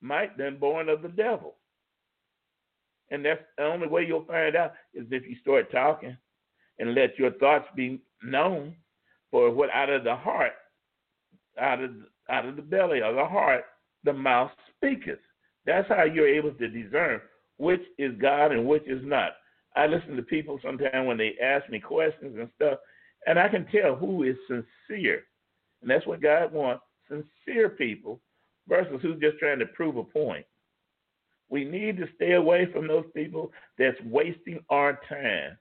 might been born of the devil. And that's the only way you'll find out is if you start talking and let your thoughts be known. For what out of the heart, out of out of the belly of the heart, the mouth speaketh. That's how you're able to discern which is God and which is not. I listen to people sometimes when they ask me questions and stuff, and I can tell who is sincere. And that's what God wants sincere people versus who's just trying to prove a point. We need to stay away from those people that's wasting our time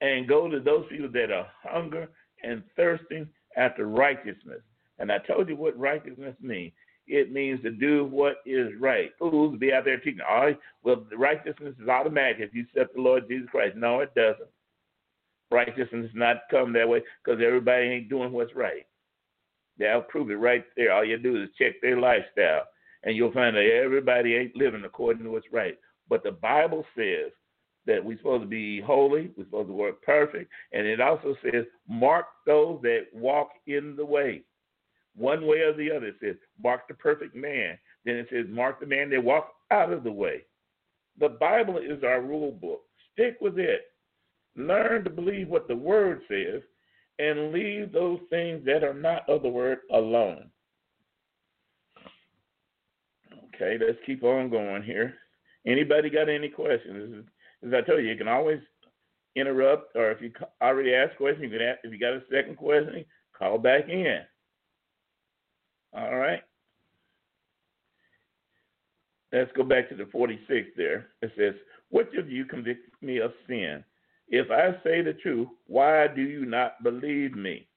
and go to those people that are hunger and thirsting after righteousness. And I told you what righteousness means. It means to do what is right. Fools be out there teaching, all right, well, righteousness is automatic if you accept the Lord Jesus Christ. No, it doesn't. Righteousness not come that way because everybody ain't doing what's right. They'll prove it right there. All you do is check their lifestyle, and you'll find that everybody ain't living according to what's right. But the Bible says that we're supposed to be holy, we're supposed to work perfect, and it also says, mark those that walk in the way. One way or the other. It says, mark the perfect man. Then it says, mark the man that walks out of the way. The Bible is our rule book. Stick with it. Learn to believe what the Word says and leave those things that are not of the Word alone. Okay, let's keep on going here. Anybody got any questions? As I told you, you can always interrupt, or if you already asked a question, you can ask, if you got a second question, call back in. All right. Let's go back to the 46 there. It says, Which of you convicts me of sin? If I say the truth, why do you not believe me?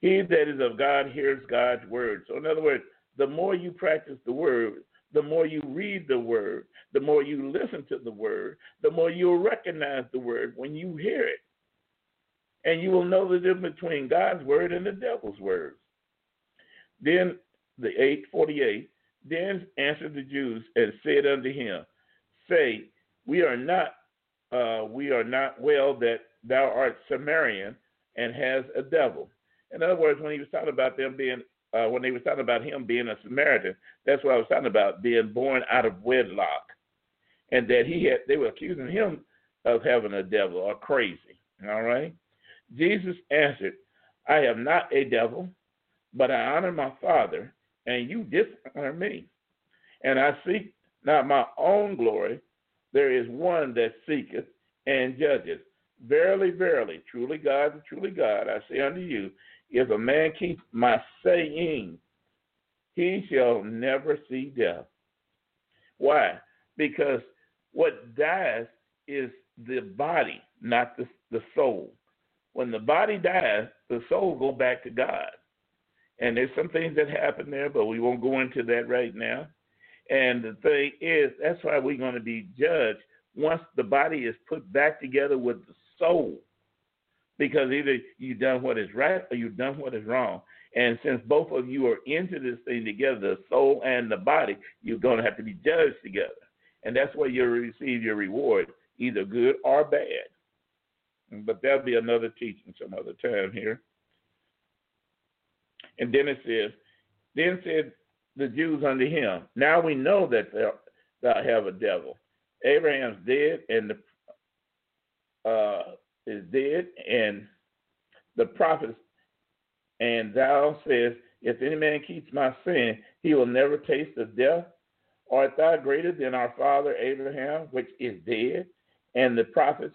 He that is of God hears God's word. So, in other words, the more you practice the word, the more you read the word, the more you listen to the word, the more you'll recognize the word when you hear it. And you will know the difference between God's word and the devil's words. Then the 848, then answered the Jews and said unto him, Say, we are not uh, we are not well that thou art Samaritan and has a devil. In other words, when he was talking about them being uh, when they were talking about him being a Samaritan, that's what I was talking about, being born out of wedlock. And that he had they were accusing him of having a devil or crazy. All right. Jesus answered, I have not a devil, but I honor my Father, and you dishonor me. And I seek not my own glory. There is one that seeketh and judgeth. Verily, verily, truly God, truly God, I say unto you, if a man keep my saying, he shall never see death. Why? Because what dies is the body, not the, the soul. When the body dies, the soul go back to God. And there's some things that happen there, but we won't go into that right now. And the thing is, that's why we're going to be judged once the body is put back together with the soul. Because either you've done what is right or you've done what is wrong. And since both of you are into this thing together, the soul and the body, you're going to have to be judged together. And that's where you'll receive your reward, either good or bad. But that'll be another teaching some other time here. And then it says, Then said the Jews unto him, Now we know that thou, have a devil. Abraham's dead, and the uh, is dead, and the prophets, and thou says, If any man keeps my sin, he will never taste of death. Art thou greater than our father Abraham, which is dead, and the prophets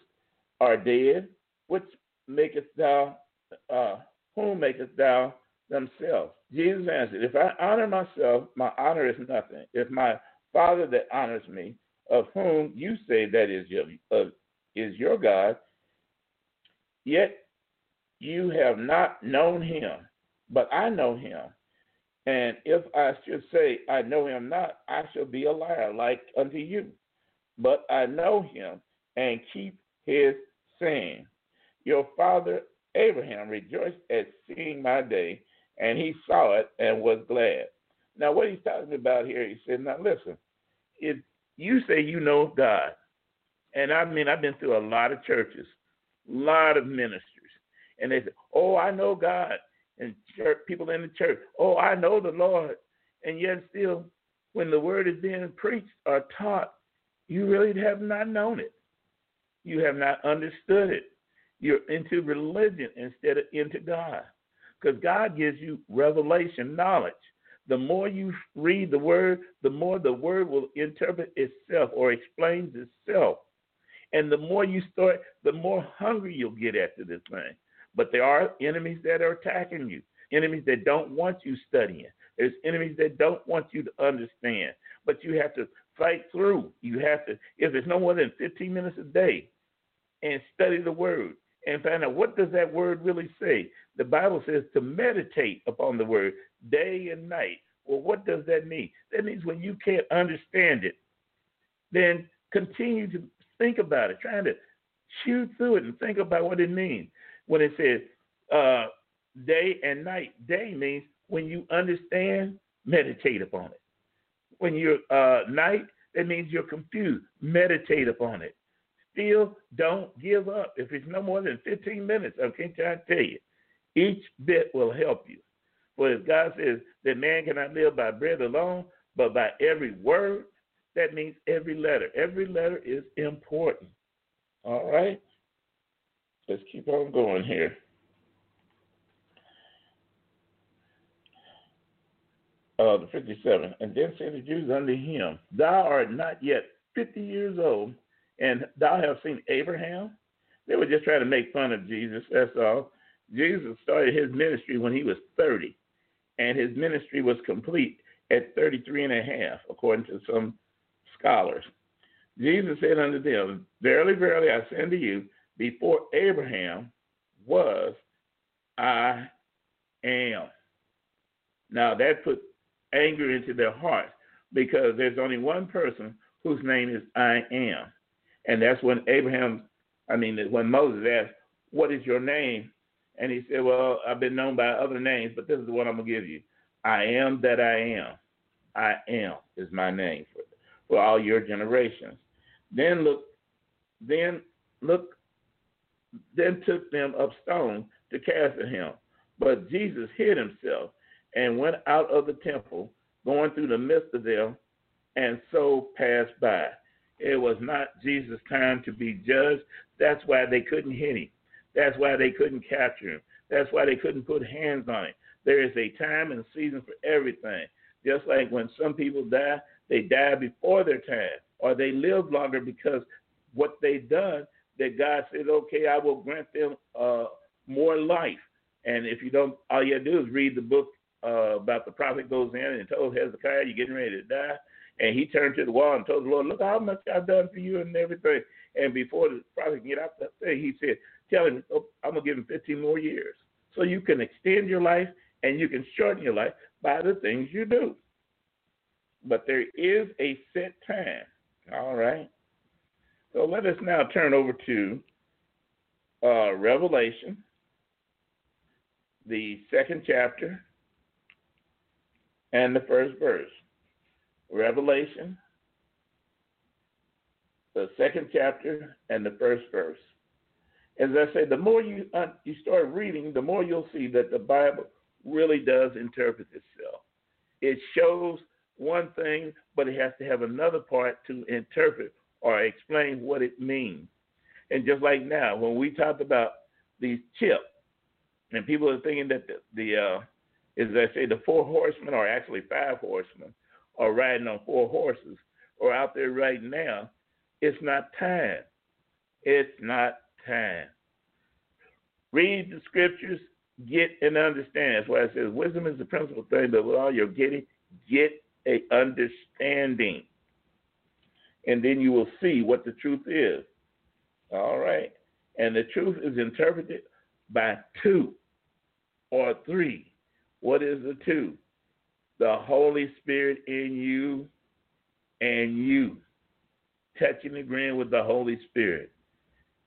are dead? Which makest thou, uh, whom makest thou themselves? Jesus answered, If I honor myself, my honor is nothing. If my Father that honors me, of whom you say that is your uh, is your God, yet you have not known him, but I know him. And if I should say, I know him not, I shall be a liar like unto you. But I know him and keep his saying. Your father Abraham rejoiced at seeing my day, and he saw it and was glad. Now, what he's talking about here, he said, Now listen, if you say you know God, and I mean, I've been through a lot of churches, a lot of ministers, and they say, Oh, I know God and church, people in the church. Oh, I know the Lord. And yet, still, when the word is being preached or taught, you really have not known it. You have not understood it. You're into religion instead of into God. Because God gives you revelation knowledge. The more you read the word, the more the word will interpret itself or explains itself. And the more you start, the more hungry you'll get after this thing. But there are enemies that are attacking you, enemies that don't want you studying. There's enemies that don't want you to understand. But you have to fight through. You have to, if it's no more than 15 minutes a day, and study the word and find out what does that word really say. The Bible says to meditate upon the word day and night. Well, what does that mean? That means when you can't understand it, then continue to think about it, trying to chew through it and think about what it means when it says uh, day and night. Day means when you understand, meditate upon it. When you're uh, night, that means you're confused. Meditate upon it. Still, don't give up. If it's no more than 15 minutes, okay, I tell you, each bit will help you. For if God says that man cannot live by bread alone, but by every word, that means every letter. Every letter is important. All right? Let's keep on going here. Uh, the 57. And then said the Jews unto him, Thou art not yet 50 years old, and thou hast seen Abraham? They were just trying to make fun of Jesus, that's all. Jesus started his ministry when he was 30, and his ministry was complete at 33 and a half, according to some scholars. Jesus said unto them, Verily, verily, I say unto you, before Abraham was, I am. Now that put anger into their hearts because there's only one person whose name is I am. And that's when Abraham, I mean, when Moses asked, What is your name? And he said, Well, I've been known by other names, but this is what I'm going to give you. I am that I am. I am is my name for, for all your generations. Then look, then look then took them up stone to cast at him. But Jesus hid himself and went out of the temple, going through the midst of them, and so passed by. It was not Jesus' time to be judged. That's why they couldn't hit him. That's why they couldn't capture him. That's why they couldn't put hands on him. There is a time and season for everything. Just like when some people die, they die before their time, or they live longer because what they've done that God said, okay, I will grant them uh, more life. And if you don't, all you do is read the book uh, about the prophet goes in and told Hezekiah, you're getting ready to die. And he turned to the wall and told the Lord, look how much I've done for you and everything. And before the prophet can get out thing, he said, tell him, oh, I'm going to give him 15 more years. So you can extend your life and you can shorten your life by the things you do. But there is a set time. All right. So let us now turn over to uh, Revelation, the second chapter, and the first verse. Revelation, the second chapter, and the first verse. As I say, the more you uh, you start reading, the more you'll see that the Bible really does interpret itself. It shows one thing, but it has to have another part to interpret or explain what it means. And just like now, when we talked about these chips, and people are thinking that the, the uh, as I say, the four horsemen are actually five horsemen, are riding on four horses, or out there right now. It's not time. It's not time. Read the scriptures, get and understand. That's why it says wisdom is the principal thing, but with all your getting, get a understanding. And then you will see what the truth is. All right. And the truth is interpreted by two or three. What is the two? The Holy Spirit in you and you touching and agreeing with the Holy Spirit.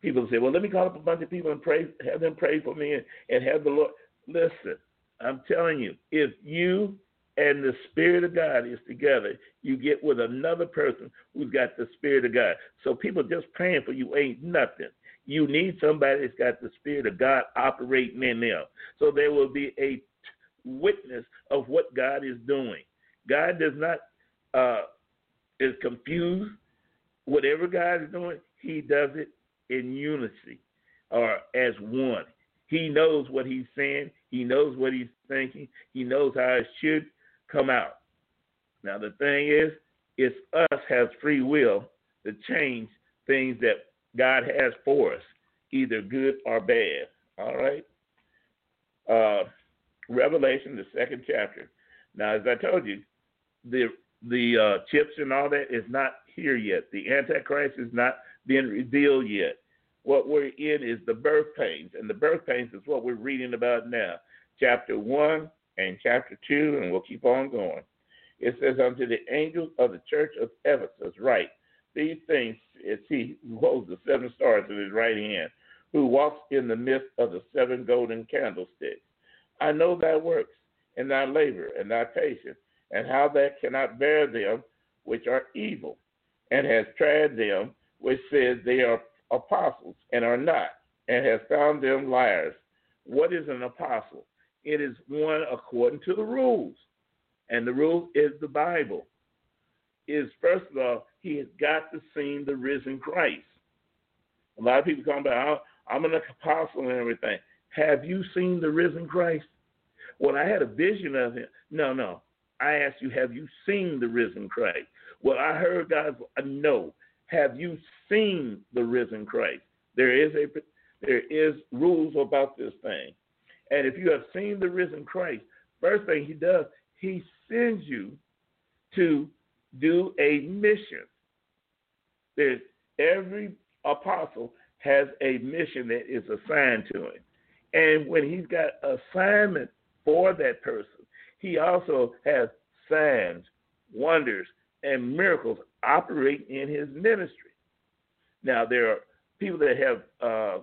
People say, well, let me call up a bunch of people and pray, have them pray for me and, and have the Lord. Listen, I'm telling you, if you and the Spirit of God is together, you get with another person who's got the Spirit of God. So people just praying for you ain't nothing. You need somebody that's got the Spirit of God operating in them. So there will be a witness of what God is doing. God does not uh, is confused. Whatever God is doing, He does it in unity or as one. He knows what He's saying. He knows what He's thinking. He knows how it should come out. Now the thing is, it's us has free will to change things that God has for us, either good or bad. All right. Uh, Revelation, the second chapter. Now, as I told you, the the uh, chips and all that is not here yet. The Antichrist is not being revealed yet. What we're in is the birth pains, and the birth pains is what we're reading about now. Chapter one and chapter 2, and we'll keep on going. It says, Unto the angels of the church of Ephesus, write, These things is he who holds the seven stars in his right hand, who walks in the midst of the seven golden candlesticks. I know thy works, and thy labor, and thy patience, and how thou cannot bear them which are evil, and has tried them which says they are apostles, and are not, and has found them liars. What is an apostle? It is one according to the rules. And the rule is the Bible. Is first of all, he has got to see the risen Christ. A lot of people come about, oh, I'm an apostle and everything. Have you seen the risen Christ? Well, I had a vision of him. No, no. I asked you, have you seen the risen Christ? Well, I heard God. No. Have you seen the risen Christ? There is a there is rules about this thing. And if you have seen the risen Christ, first thing he does, he sends you to do a mission. There's every apostle has a mission that is assigned to him. And when he's got assignment for that person, he also has signs, wonders, and miracles operating in his ministry. Now, there are people that have uh,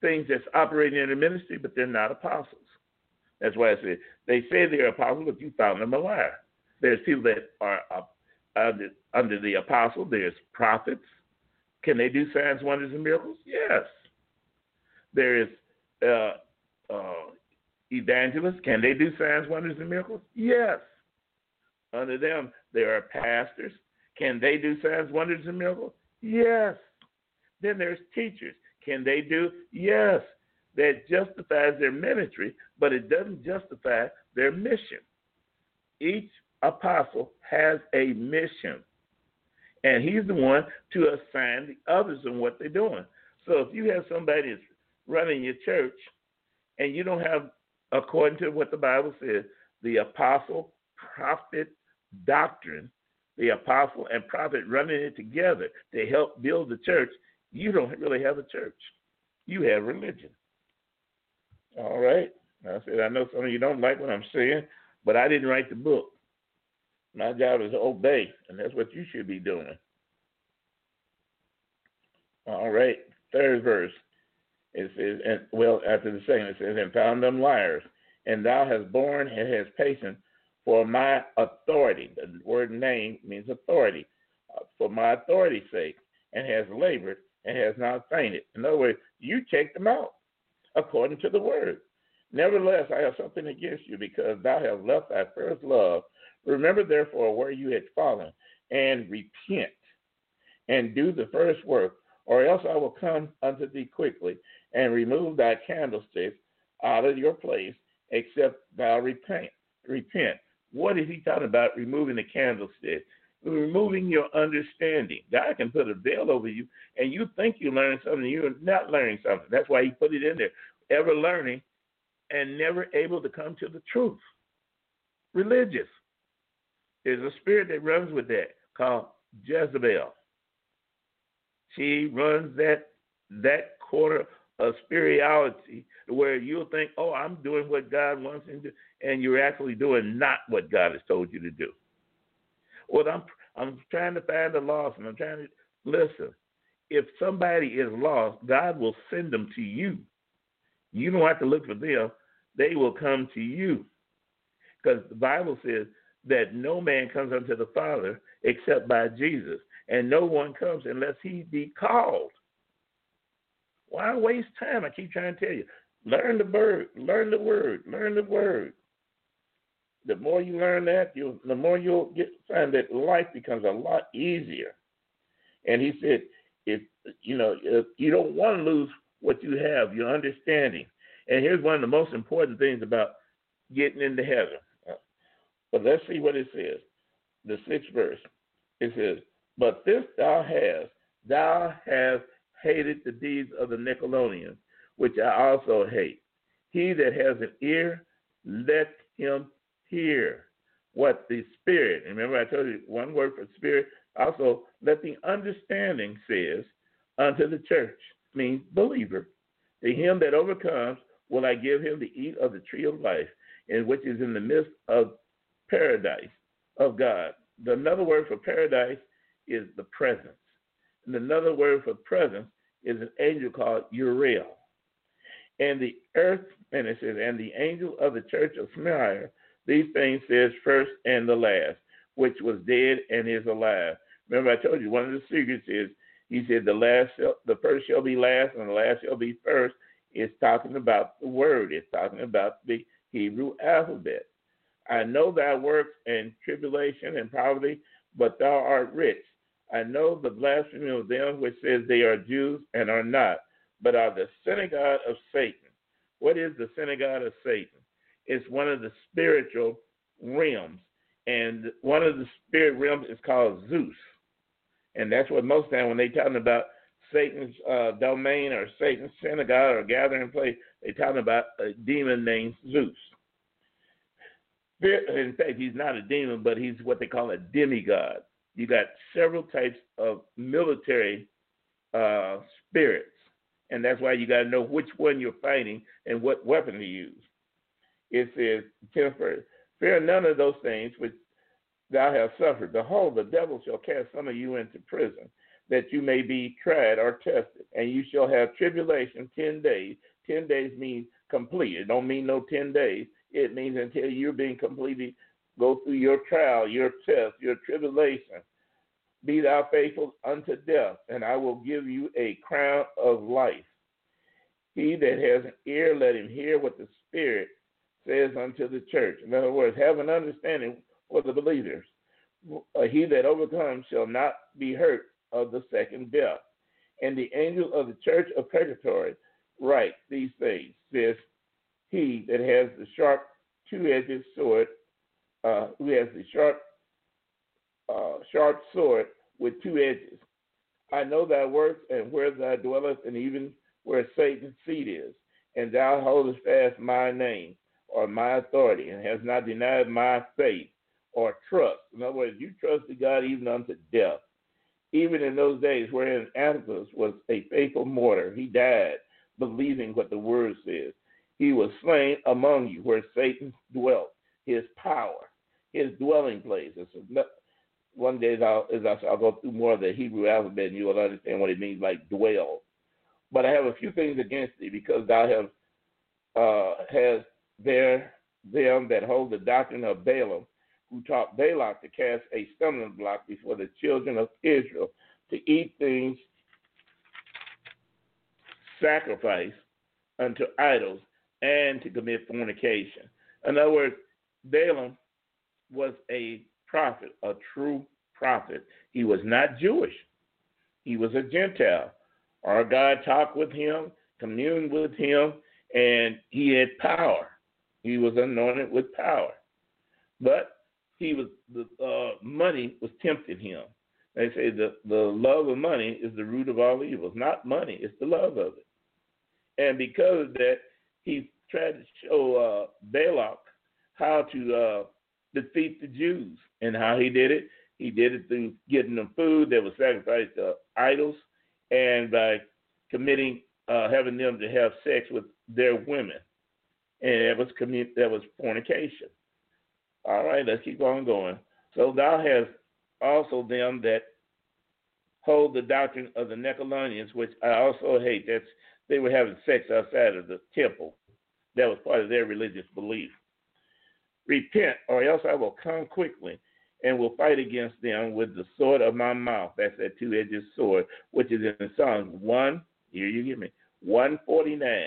things that's operating in the ministry, but they're not apostles. That's why I say they say they're apostles, but you found them a liar. There's people that are uh, under, under the apostle. There's prophets. Can they do signs, wonders, and miracles? Yes. There is uh, uh, evangelists. Can they do signs, wonders, and miracles? Yes. Under them, there are pastors. Can they do signs, wonders, and miracles? Yes. Then there's teachers. Can they do? Yes. That justifies their ministry, but it doesn't justify their mission. Each apostle has a mission, and he's the one to assign the others on what they're doing. So if you have somebody that's running your church and you don't have, according to what the Bible says, the apostle prophet doctrine, the apostle and prophet running it together to help build the church, you don't really have a church. You have religion. All right. I said, I know some of you don't like what I'm saying, but I didn't write the book. My job is to obey, and that's what you should be doing. All right. Third verse. It says, and well, after the second, it says, and found them liars, and thou hast borne and hast patience for my authority. The word name means authority. Uh, for my authority's sake, and has labored and has not fainted. In other words, you take them out according to the word. Nevertheless, I have something against you because thou hast left thy first love. Remember therefore where you had fallen and repent and do the first work, or else I will come unto thee quickly and remove thy candlestick out of your place, except thou repent. Repent. What is he talking about? Removing the candlestick, removing your understanding. God can put a veil over you, and you think you learn something, you're not learning something. That's why He put it in there. Ever learning and never able to come to the truth. Religious. There's a spirit that runs with that called Jezebel. She runs that that quarter of spirituality where you'll think, oh, I'm doing what God wants me to do, and you're actually doing not what God has told you to do. Well, I'm I'm trying to find the lost, and I'm trying to listen. If somebody is lost, God will send them to you. You don't have to look for them; they will come to you, because the Bible says that no man comes unto the Father except by Jesus, and no one comes unless he be called. Why waste time? I keep trying to tell you. Learn the word, learn the word, learn the word. The more you learn that, you the more you'll get find that life becomes a lot easier. And he said, if you know, if you don't want to lose what you have, your understanding. And here's one of the most important things about getting into heaven. But let's see what it says. The sixth verse. It says, But this thou hast, thou hast hated the deeds of the Nicolaitans, which I also hate. He that has an ear, let him hear what the Spirit, remember I told you one word for Spirit, also let the understanding says unto the church, means believer. To him that overcomes, will I give him to eat of the tree of life, in which is in the midst of paradise of God. The another word for paradise is the presence. And another word for presence is an angel called Uriel. And the earth, and it says, and the angel of the church of Smyrna, these things says first and the last, which was dead and is alive. Remember, I told you one of the secrets is he said the last, shall, the first shall be last, and the last shall be first. It's talking about the word. It's talking about the Hebrew alphabet. I know thy works and tribulation and poverty, but thou art rich. I know the blasphemy of them which says they are Jews and are not, but are the synagogue of Satan. What is the synagogue of Satan? It's one of the spiritual realms, and one of the spirit realms is called Zeus, and that's what most time when they're talking about Satan's uh, domain or Satan's synagogue or gathering place, they're talking about a demon named Zeus. In fact, he's not a demon, but he's what they call a demigod you got several types of military uh, spirits, and that's why you got to know which one you're fighting and what weapon to use. It says, tenth fear none of those things which thou hast suffered. Behold, the devil shall cast some of you into prison, that you may be tried or tested, and you shall have tribulation ten days. Ten days means complete. It don't mean no ten days. It means until you're being completely go through your trial, your test, your tribulation. Be thou faithful unto death, and I will give you a crown of life. He that has an ear, let him hear what the Spirit says unto the church. In other words, have an understanding for the believers. He that overcomes shall not be hurt of the second death. And the angel of the church of purgatory write these things. Says, He that has the sharp two-edged sword uh, who has the sharp, uh, sharp sword with two edges. I know thy works and where thou dwellest, and even where Satan's seat is. And thou holdest fast my name or my authority, and has not denied my faith or trust. In other words, you trusted God even unto death. Even in those days wherein Antipas was a faithful martyr, he died believing what the word says. He was slain among you where Satan dwelt, his power his dwelling place. One day, as I'll, go through more of the Hebrew alphabet, and you will understand what it means by dwell. But I have a few things against thee, because thou have uh, has there them that hold the doctrine of Balaam who taught Balak to cast a stumbling block before the children of Israel to eat things sacrificed unto idols and to commit fornication. In other words, Balaam was a prophet, a true prophet. He was not Jewish, he was a Gentile. Our God talked with him, communed with him, and he had power. He was anointed with power. But he was the uh, money was tempting him. They say the, the love of money is the root of all evils. Not money, it's the love of it. And because of that, he tried to show uh, Balak how to uh, defeat the Jews. And how he did it, he did it through getting them food that was sacrificed to idols and by committing, uh, having them to have sex with their women. And that was that was fornication. All right, let's keep on going. So thou hast also them that hold the doctrine of the Nicolaitans, which I also hate. That's they were having sex outside of the temple. That was part of their religious belief. Repent, or else I will come quickly and will fight against them with the sword of my mouth. That's that two edged sword, which is in Psalms 1, here you get me, 149.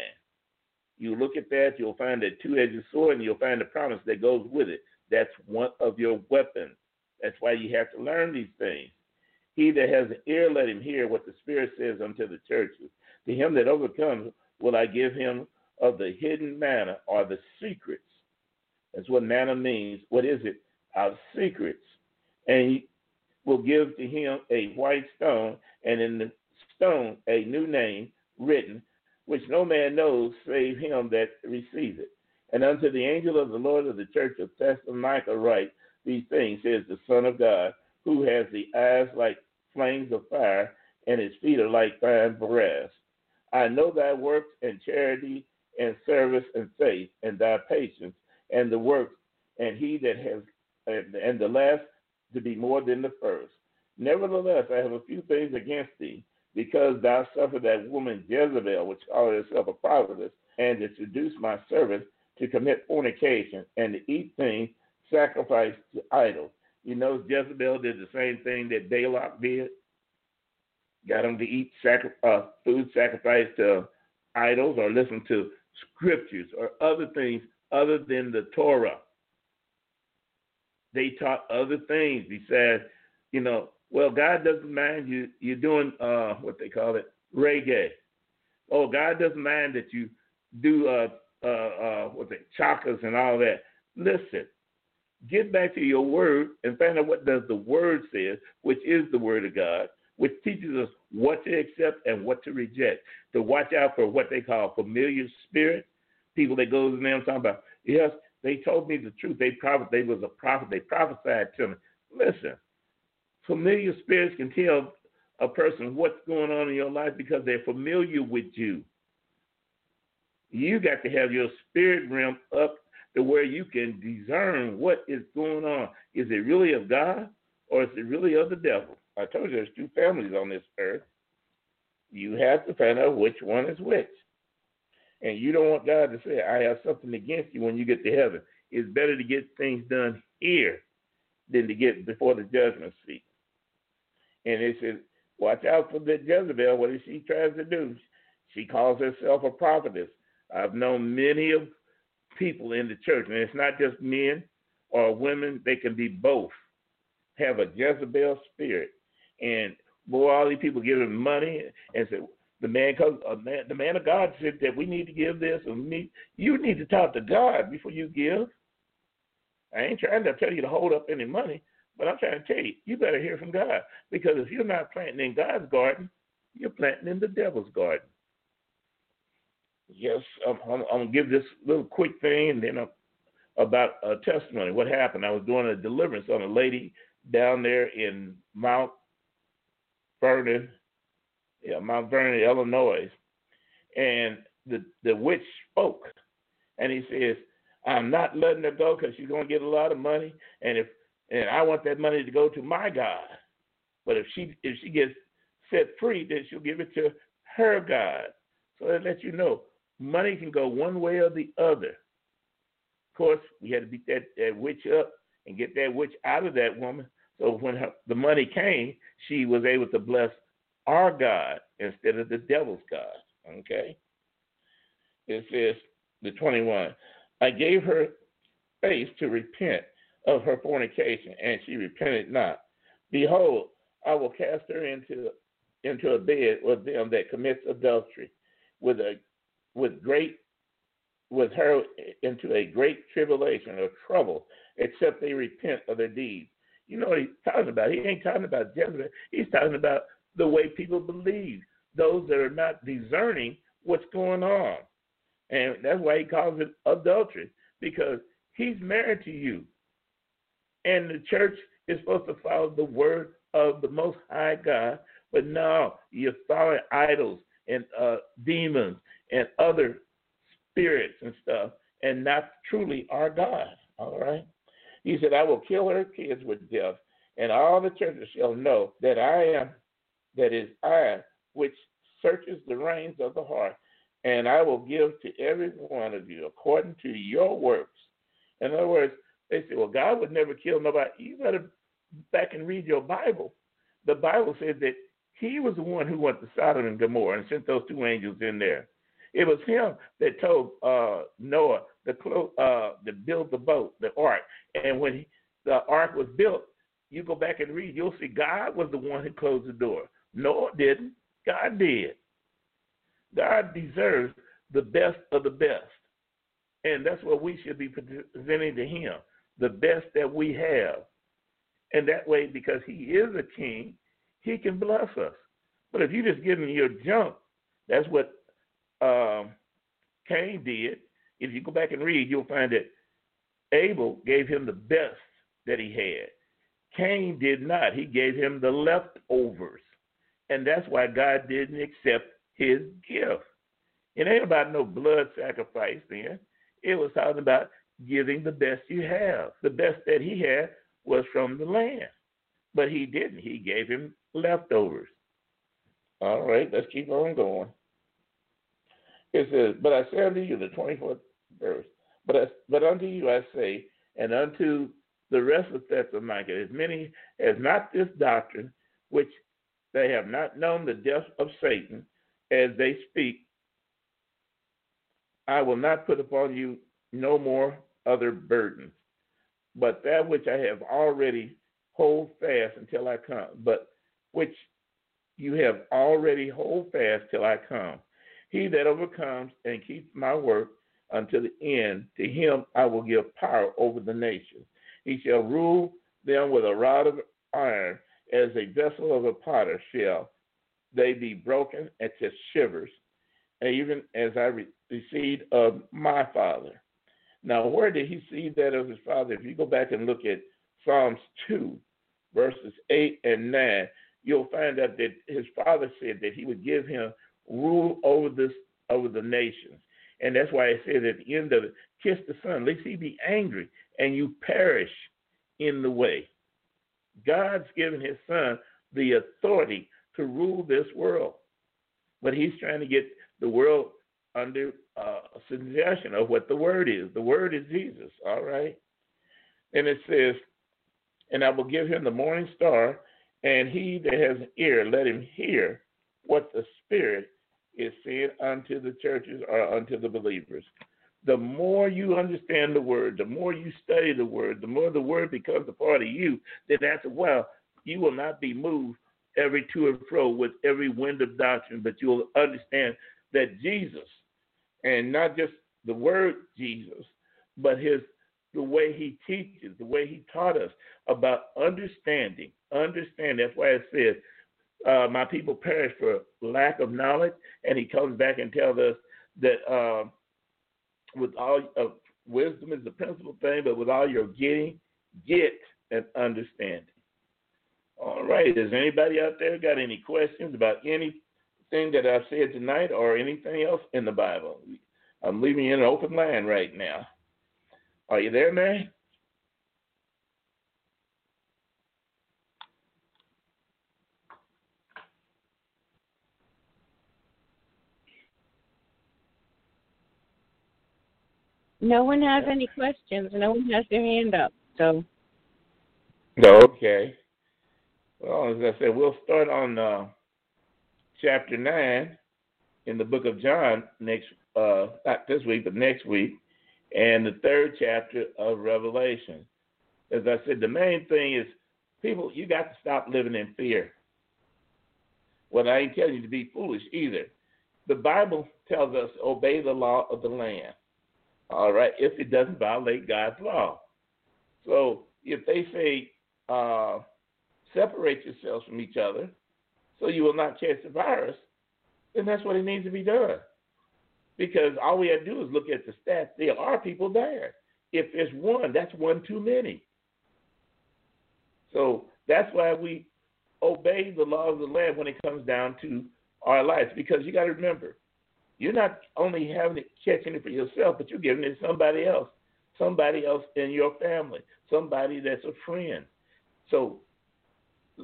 You look at that, you'll find that two edged sword, and you'll find the promise that goes with it. That's one of your weapons. That's why you have to learn these things. He that has an ear, let him hear what the Spirit says unto the churches. To him that overcomes, will I give him of the hidden manna or the secrets that's what manna means. What is it? Our secrets. And he will give to him a white stone, and in the stone a new name written, which no man knows save him that receives it. And unto the angel of the Lord of the church of Thessalonica write these things, says the Son of God, who has the eyes like flames of fire, and his feet are like fine brass. I know thy works and charity and service and faith and thy patience and the works, and he that has, and the last to be more than the first. Nevertheless, I have a few things against thee, because thou suffered that woman Jezebel, which called herself a prophetess, and to seduce my servants to commit fornication and to eat things sacrificed to idols. You know, Jezebel did the same thing that Balak did. Got them to eat sacri- uh, food sacrificed to idols or listen to scriptures or other things other than the Torah. They taught other things besides, you know, well, God doesn't mind you you doing uh what they call it, reiki. Oh, God doesn't mind that you do uh uh uh what they chakras and all that. Listen, get back to your word and find out what does the word says, which is the word of God, which teaches us what to accept and what to reject. To watch out for what they call familiar spirits people that goes in there and talking about, yes, they told me the truth. They prophet, they was a prophet. They prophesied to me. Listen, familiar spirits can tell a person what's going on in your life because they're familiar with you. You got to have your spirit realm up to where you can discern what is going on. Is it really of God or is it really of the devil? I told you there's two families on this earth. You have to find out which one is which. And you don't want God to say, I have something against you when you get to heaven. It's better to get things done here than to get before the judgment seat. And they said, Watch out for that Jezebel. What is she tries to do? She calls herself a prophetess. I've known many of people in the church, and it's not just men or women, they can be both. Have a Jezebel spirit. And boy, all these people give them money and say, the man, uh, man, the man of God said that we need to give this, and you need to talk to God before you give. I ain't trying to tell you to hold up any money, but I'm trying to tell you, you better hear from God because if you're not planting in God's garden, you're planting in the devil's garden. Yes, I'm, I'm, I'm gonna give this little quick thing, and then I'm, about a testimony. What happened? I was doing a deliverance on a lady down there in Mount Vernon, yeah, Mount Vernon, Illinois, and the the witch spoke, and he says, "I'm not letting her go because she's gonna get a lot of money, and if and I want that money to go to my God, but if she if she gets set free, then she'll give it to her God. So that lets you know money can go one way or the other. Of course, we had to beat that, that witch up, and get that witch out of that woman. So when her, the money came, she was able to bless our God instead of the devil's God. Okay? It says, the 21, I gave her face to repent of her fornication, and she repented not. Behold, I will cast her into into a bed with them that commits adultery, with a with great with her into a great tribulation or trouble, except they repent of their deeds. You know what he's talking about? He ain't talking about Jezebel. He's talking about the way people believe, those that are not discerning what's going on. And that's why he calls it adultery, because he's married to you. And the church is supposed to follow the word of the Most High God, but now you're following idols and uh, demons and other spirits and stuff, and not truly our God. All right? He said, I will kill her kids with death, and all the churches shall know that I am, that is I, which searches the reins of the heart, and I will give to every one of you according to your works. In other words, say, well, God would never kill nobody. You better back and read your Bible. The Bible said that he was the one who went to Sodom and Gomorrah and sent those two angels in there. It was him that told uh, Noah to, clo- uh, to build the boat, the ark. And when he, the ark was built, you go back and read, you'll see God was the one who closed the door. Noah didn't. God did. God deserves the best of the best. And that's what we should be presenting to him, the best that we have. And that way, because he is a king, he can bless us. But if you just give him your junk, that's what um, Cain did. If you go back and read, you'll find that Abel gave him the best that he had. Cain did not. He gave him the leftovers. And that's why God didn't accept his gift. It ain't about no blood sacrifice then. It was talking about giving the best you have. The best that he had was from the land. But he didn't. He gave him leftovers. All right, let's keep on going. It says, But I say unto you, the 24th verse, but, I, but unto you I say, and unto the rest of Thessalonica, as many as not this doctrine, which they have not known the depth of Satan, as they speak, I will not put upon you no more other burdens, but that which I have already hold fast until I come, but which you have already hold fast till I come. He that overcomes and keeps my work unto the end, to him I will give power over the nations. He shall rule them with a rod of iron, as a vessel of a potter shall they be broken into shivers, even as I received of my father. Now, where did he see that of his father? If you go back and look at Psalms 2, verses 8 and 9, you'll find out that his father said that he would give him rule over this over the nations. And that's why it says at the end of it, kiss the son, lest he be angry and you perish in the way. God's given his son the authority to rule this world. But he's trying to get the world under uh, suggestion of what the word is. The word is Jesus, all right? And it says, And I will give him the morning star, and he that has an ear, let him hear what the Spirit is saying unto the churches or unto the believers. The more you understand the word, the more you study the word, the more the word becomes a part of you, then after a while, you will not be moved every to and fro with every wind of doctrine, but you'll understand that Jesus, and not just the word Jesus, but his the way he teaches, the way he taught us about understanding. Understand. That's why it says, uh, "My people perish for lack of knowledge," and he comes back and tells us that uh, with all uh, wisdom is the principal thing, but with all your getting, get an understanding. All right. Does anybody out there got any questions about anything that I've said tonight or anything else in the Bible? I'm leaving you in an open line right now. Are you there, Mary? No one has any questions. No one has their hand up. So Okay. Well, as I said, we'll start on uh, chapter nine in the book of John next, uh, not this week, but next week, and the third chapter of Revelation. As I said, the main thing is people, you got to stop living in fear. Well, I ain't telling you to be foolish either. The Bible tells us obey the law of the land. All right, if it doesn't violate God's law. So if they say uh, separate yourselves from each other so you will not catch the virus, then that's what it needs to be done. Because all we have to do is look at the stats. There are people there. If it's one, that's one too many. So that's why we obey the law of the land when it comes down to our lives. Because you got to remember, you're not only having it catching it for yourself, but you're giving it to somebody else, somebody else in your family, somebody that's a friend. So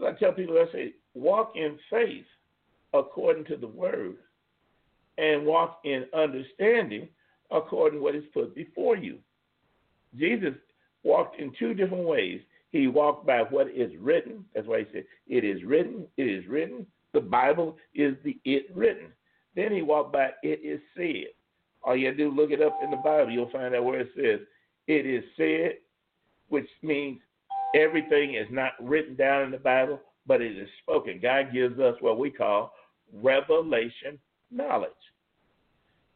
I tell people, I say, walk in faith according to the word, and walk in understanding according to what is put before you. Jesus walked in two different ways. He walked by what is written. That's why he said, It is written, it is written. The Bible is the it written. Then he walked by it is said. All you have to do look it up in the Bible. You'll find out where it says, It is said, which means everything is not written down in the Bible, but it is spoken. God gives us what we call revelation knowledge.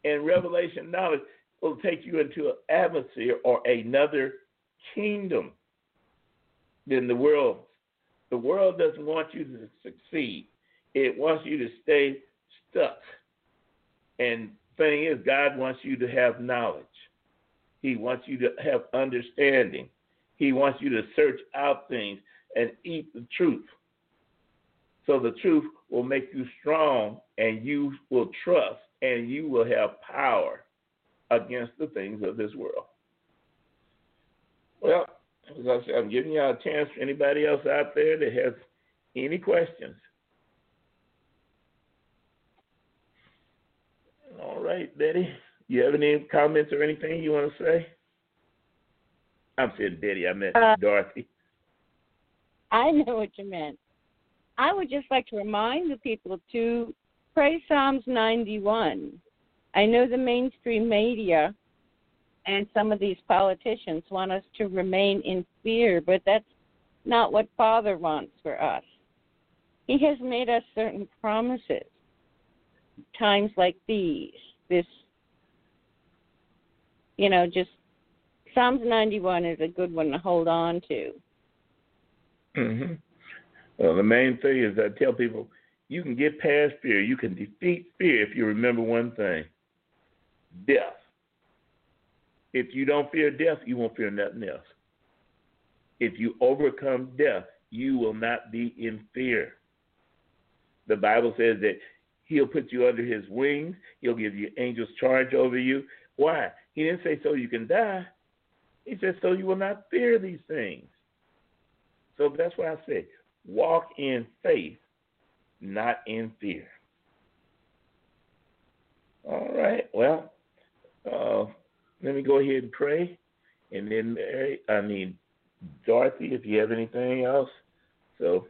And revelation knowledge will take you into an atmosphere or another kingdom than the world. The world doesn't want you to succeed. It wants you to stay stuck. And thing is, God wants you to have knowledge. He wants you to have understanding. He wants you to search out things and eat the truth. So the truth will make you strong and you will trust and you will have power against the things of this world. Well, as I said, I'm giving y'all a chance for anybody else out there that has any questions. All right, Betty. You have any comments or anything you want to say? I'm saying Betty, I meant uh, Dorothy. I know what you meant. I would just like to remind the people to pray Psalms 91. I know the mainstream media and some of these politicians want us to remain in fear, but that's not what Father wants for us. He has made us certain promises. Times like these, this, you know, just Psalms 91 is a good one to hold on to. Mhm. Well, the main thing is I tell people you can get past fear. You can defeat fear if you remember one thing: death. If you don't fear death, you won't fear nothing else. If you overcome death, you will not be in fear. The Bible says that He'll put you under His wings. He'll give you angels charge over you. Why? He didn't say so you can die. He said so you will not fear these things. So that's why I say walk in faith, not in fear. All right. Well, uh, let me go ahead and pray. And then Mary, I mean, Dorothy, if you have anything else. So,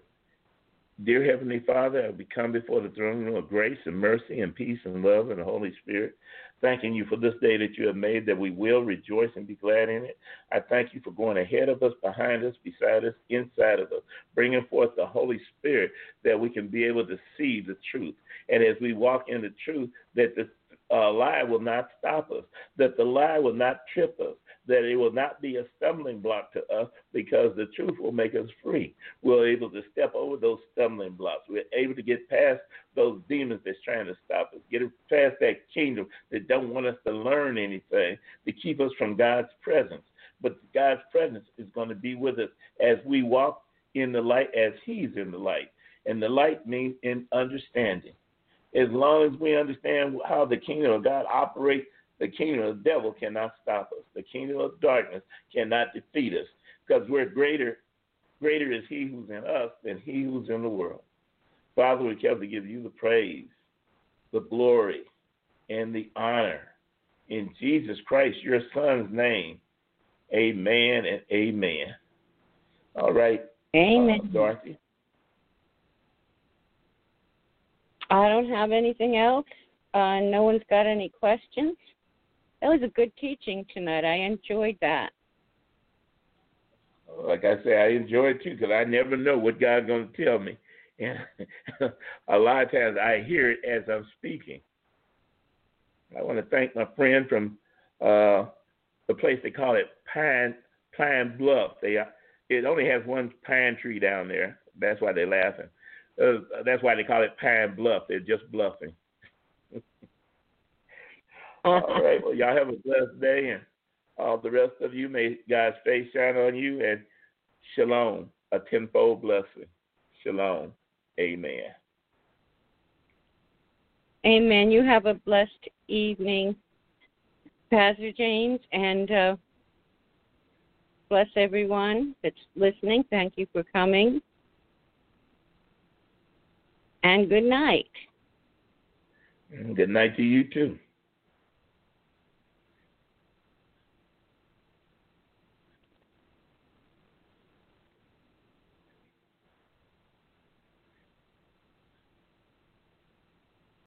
dear Heavenly Father, we come before the throne room of grace and mercy and peace and love and the Holy Spirit thanking you for this day that you have made, that we will rejoice and be glad in it. I thank you for going ahead of us, behind us, beside us, inside of us, bringing forth the Holy Spirit that we can be able to see the truth. And as we walk in the truth, that the uh, lie will not stop us, that the lie will not trip us, that it will not be a stumbling block to us because the truth will make us free. We're able to step over those stumbling blocks. We're able to get past those demons that's trying to stop us, get past that kingdom that don't want us to learn anything to keep us from God's presence. But God's presence is going to be with us as we walk in the light as He's in the light. And the light means in understanding as long as we understand how the kingdom of God operates, the kingdom of the devil cannot stop us. The kingdom of darkness cannot defeat us because we're greater. Greater is He who's in us than He who's in the world. Father, we come to give you the praise, the glory, and the honor in Jesus Christ, your Son's name. Amen and amen. All right. Amen. Uh, Dorothy. I don't have anything else. Uh, no one's got any questions. That was a good teaching tonight. I enjoyed that. Like I say, I enjoy it too because I never know what God's going to tell me, and a lot of times I hear it as I'm speaking. I want to thank my friend from uh, the place they call it Pine Pine Bluff. They uh, it only has one pine tree down there. That's why they're laughing. Uh, that's why they call it Pine Bluff. They're just bluffing. All right. Well, y'all have a blessed day, and all the rest of you may God's face shine on you, and shalom, a tenfold blessing. Shalom. Amen. Amen. You have a blessed evening, Pastor James, and uh, bless everyone that's listening. Thank you for coming. And good night. Good night to you, too.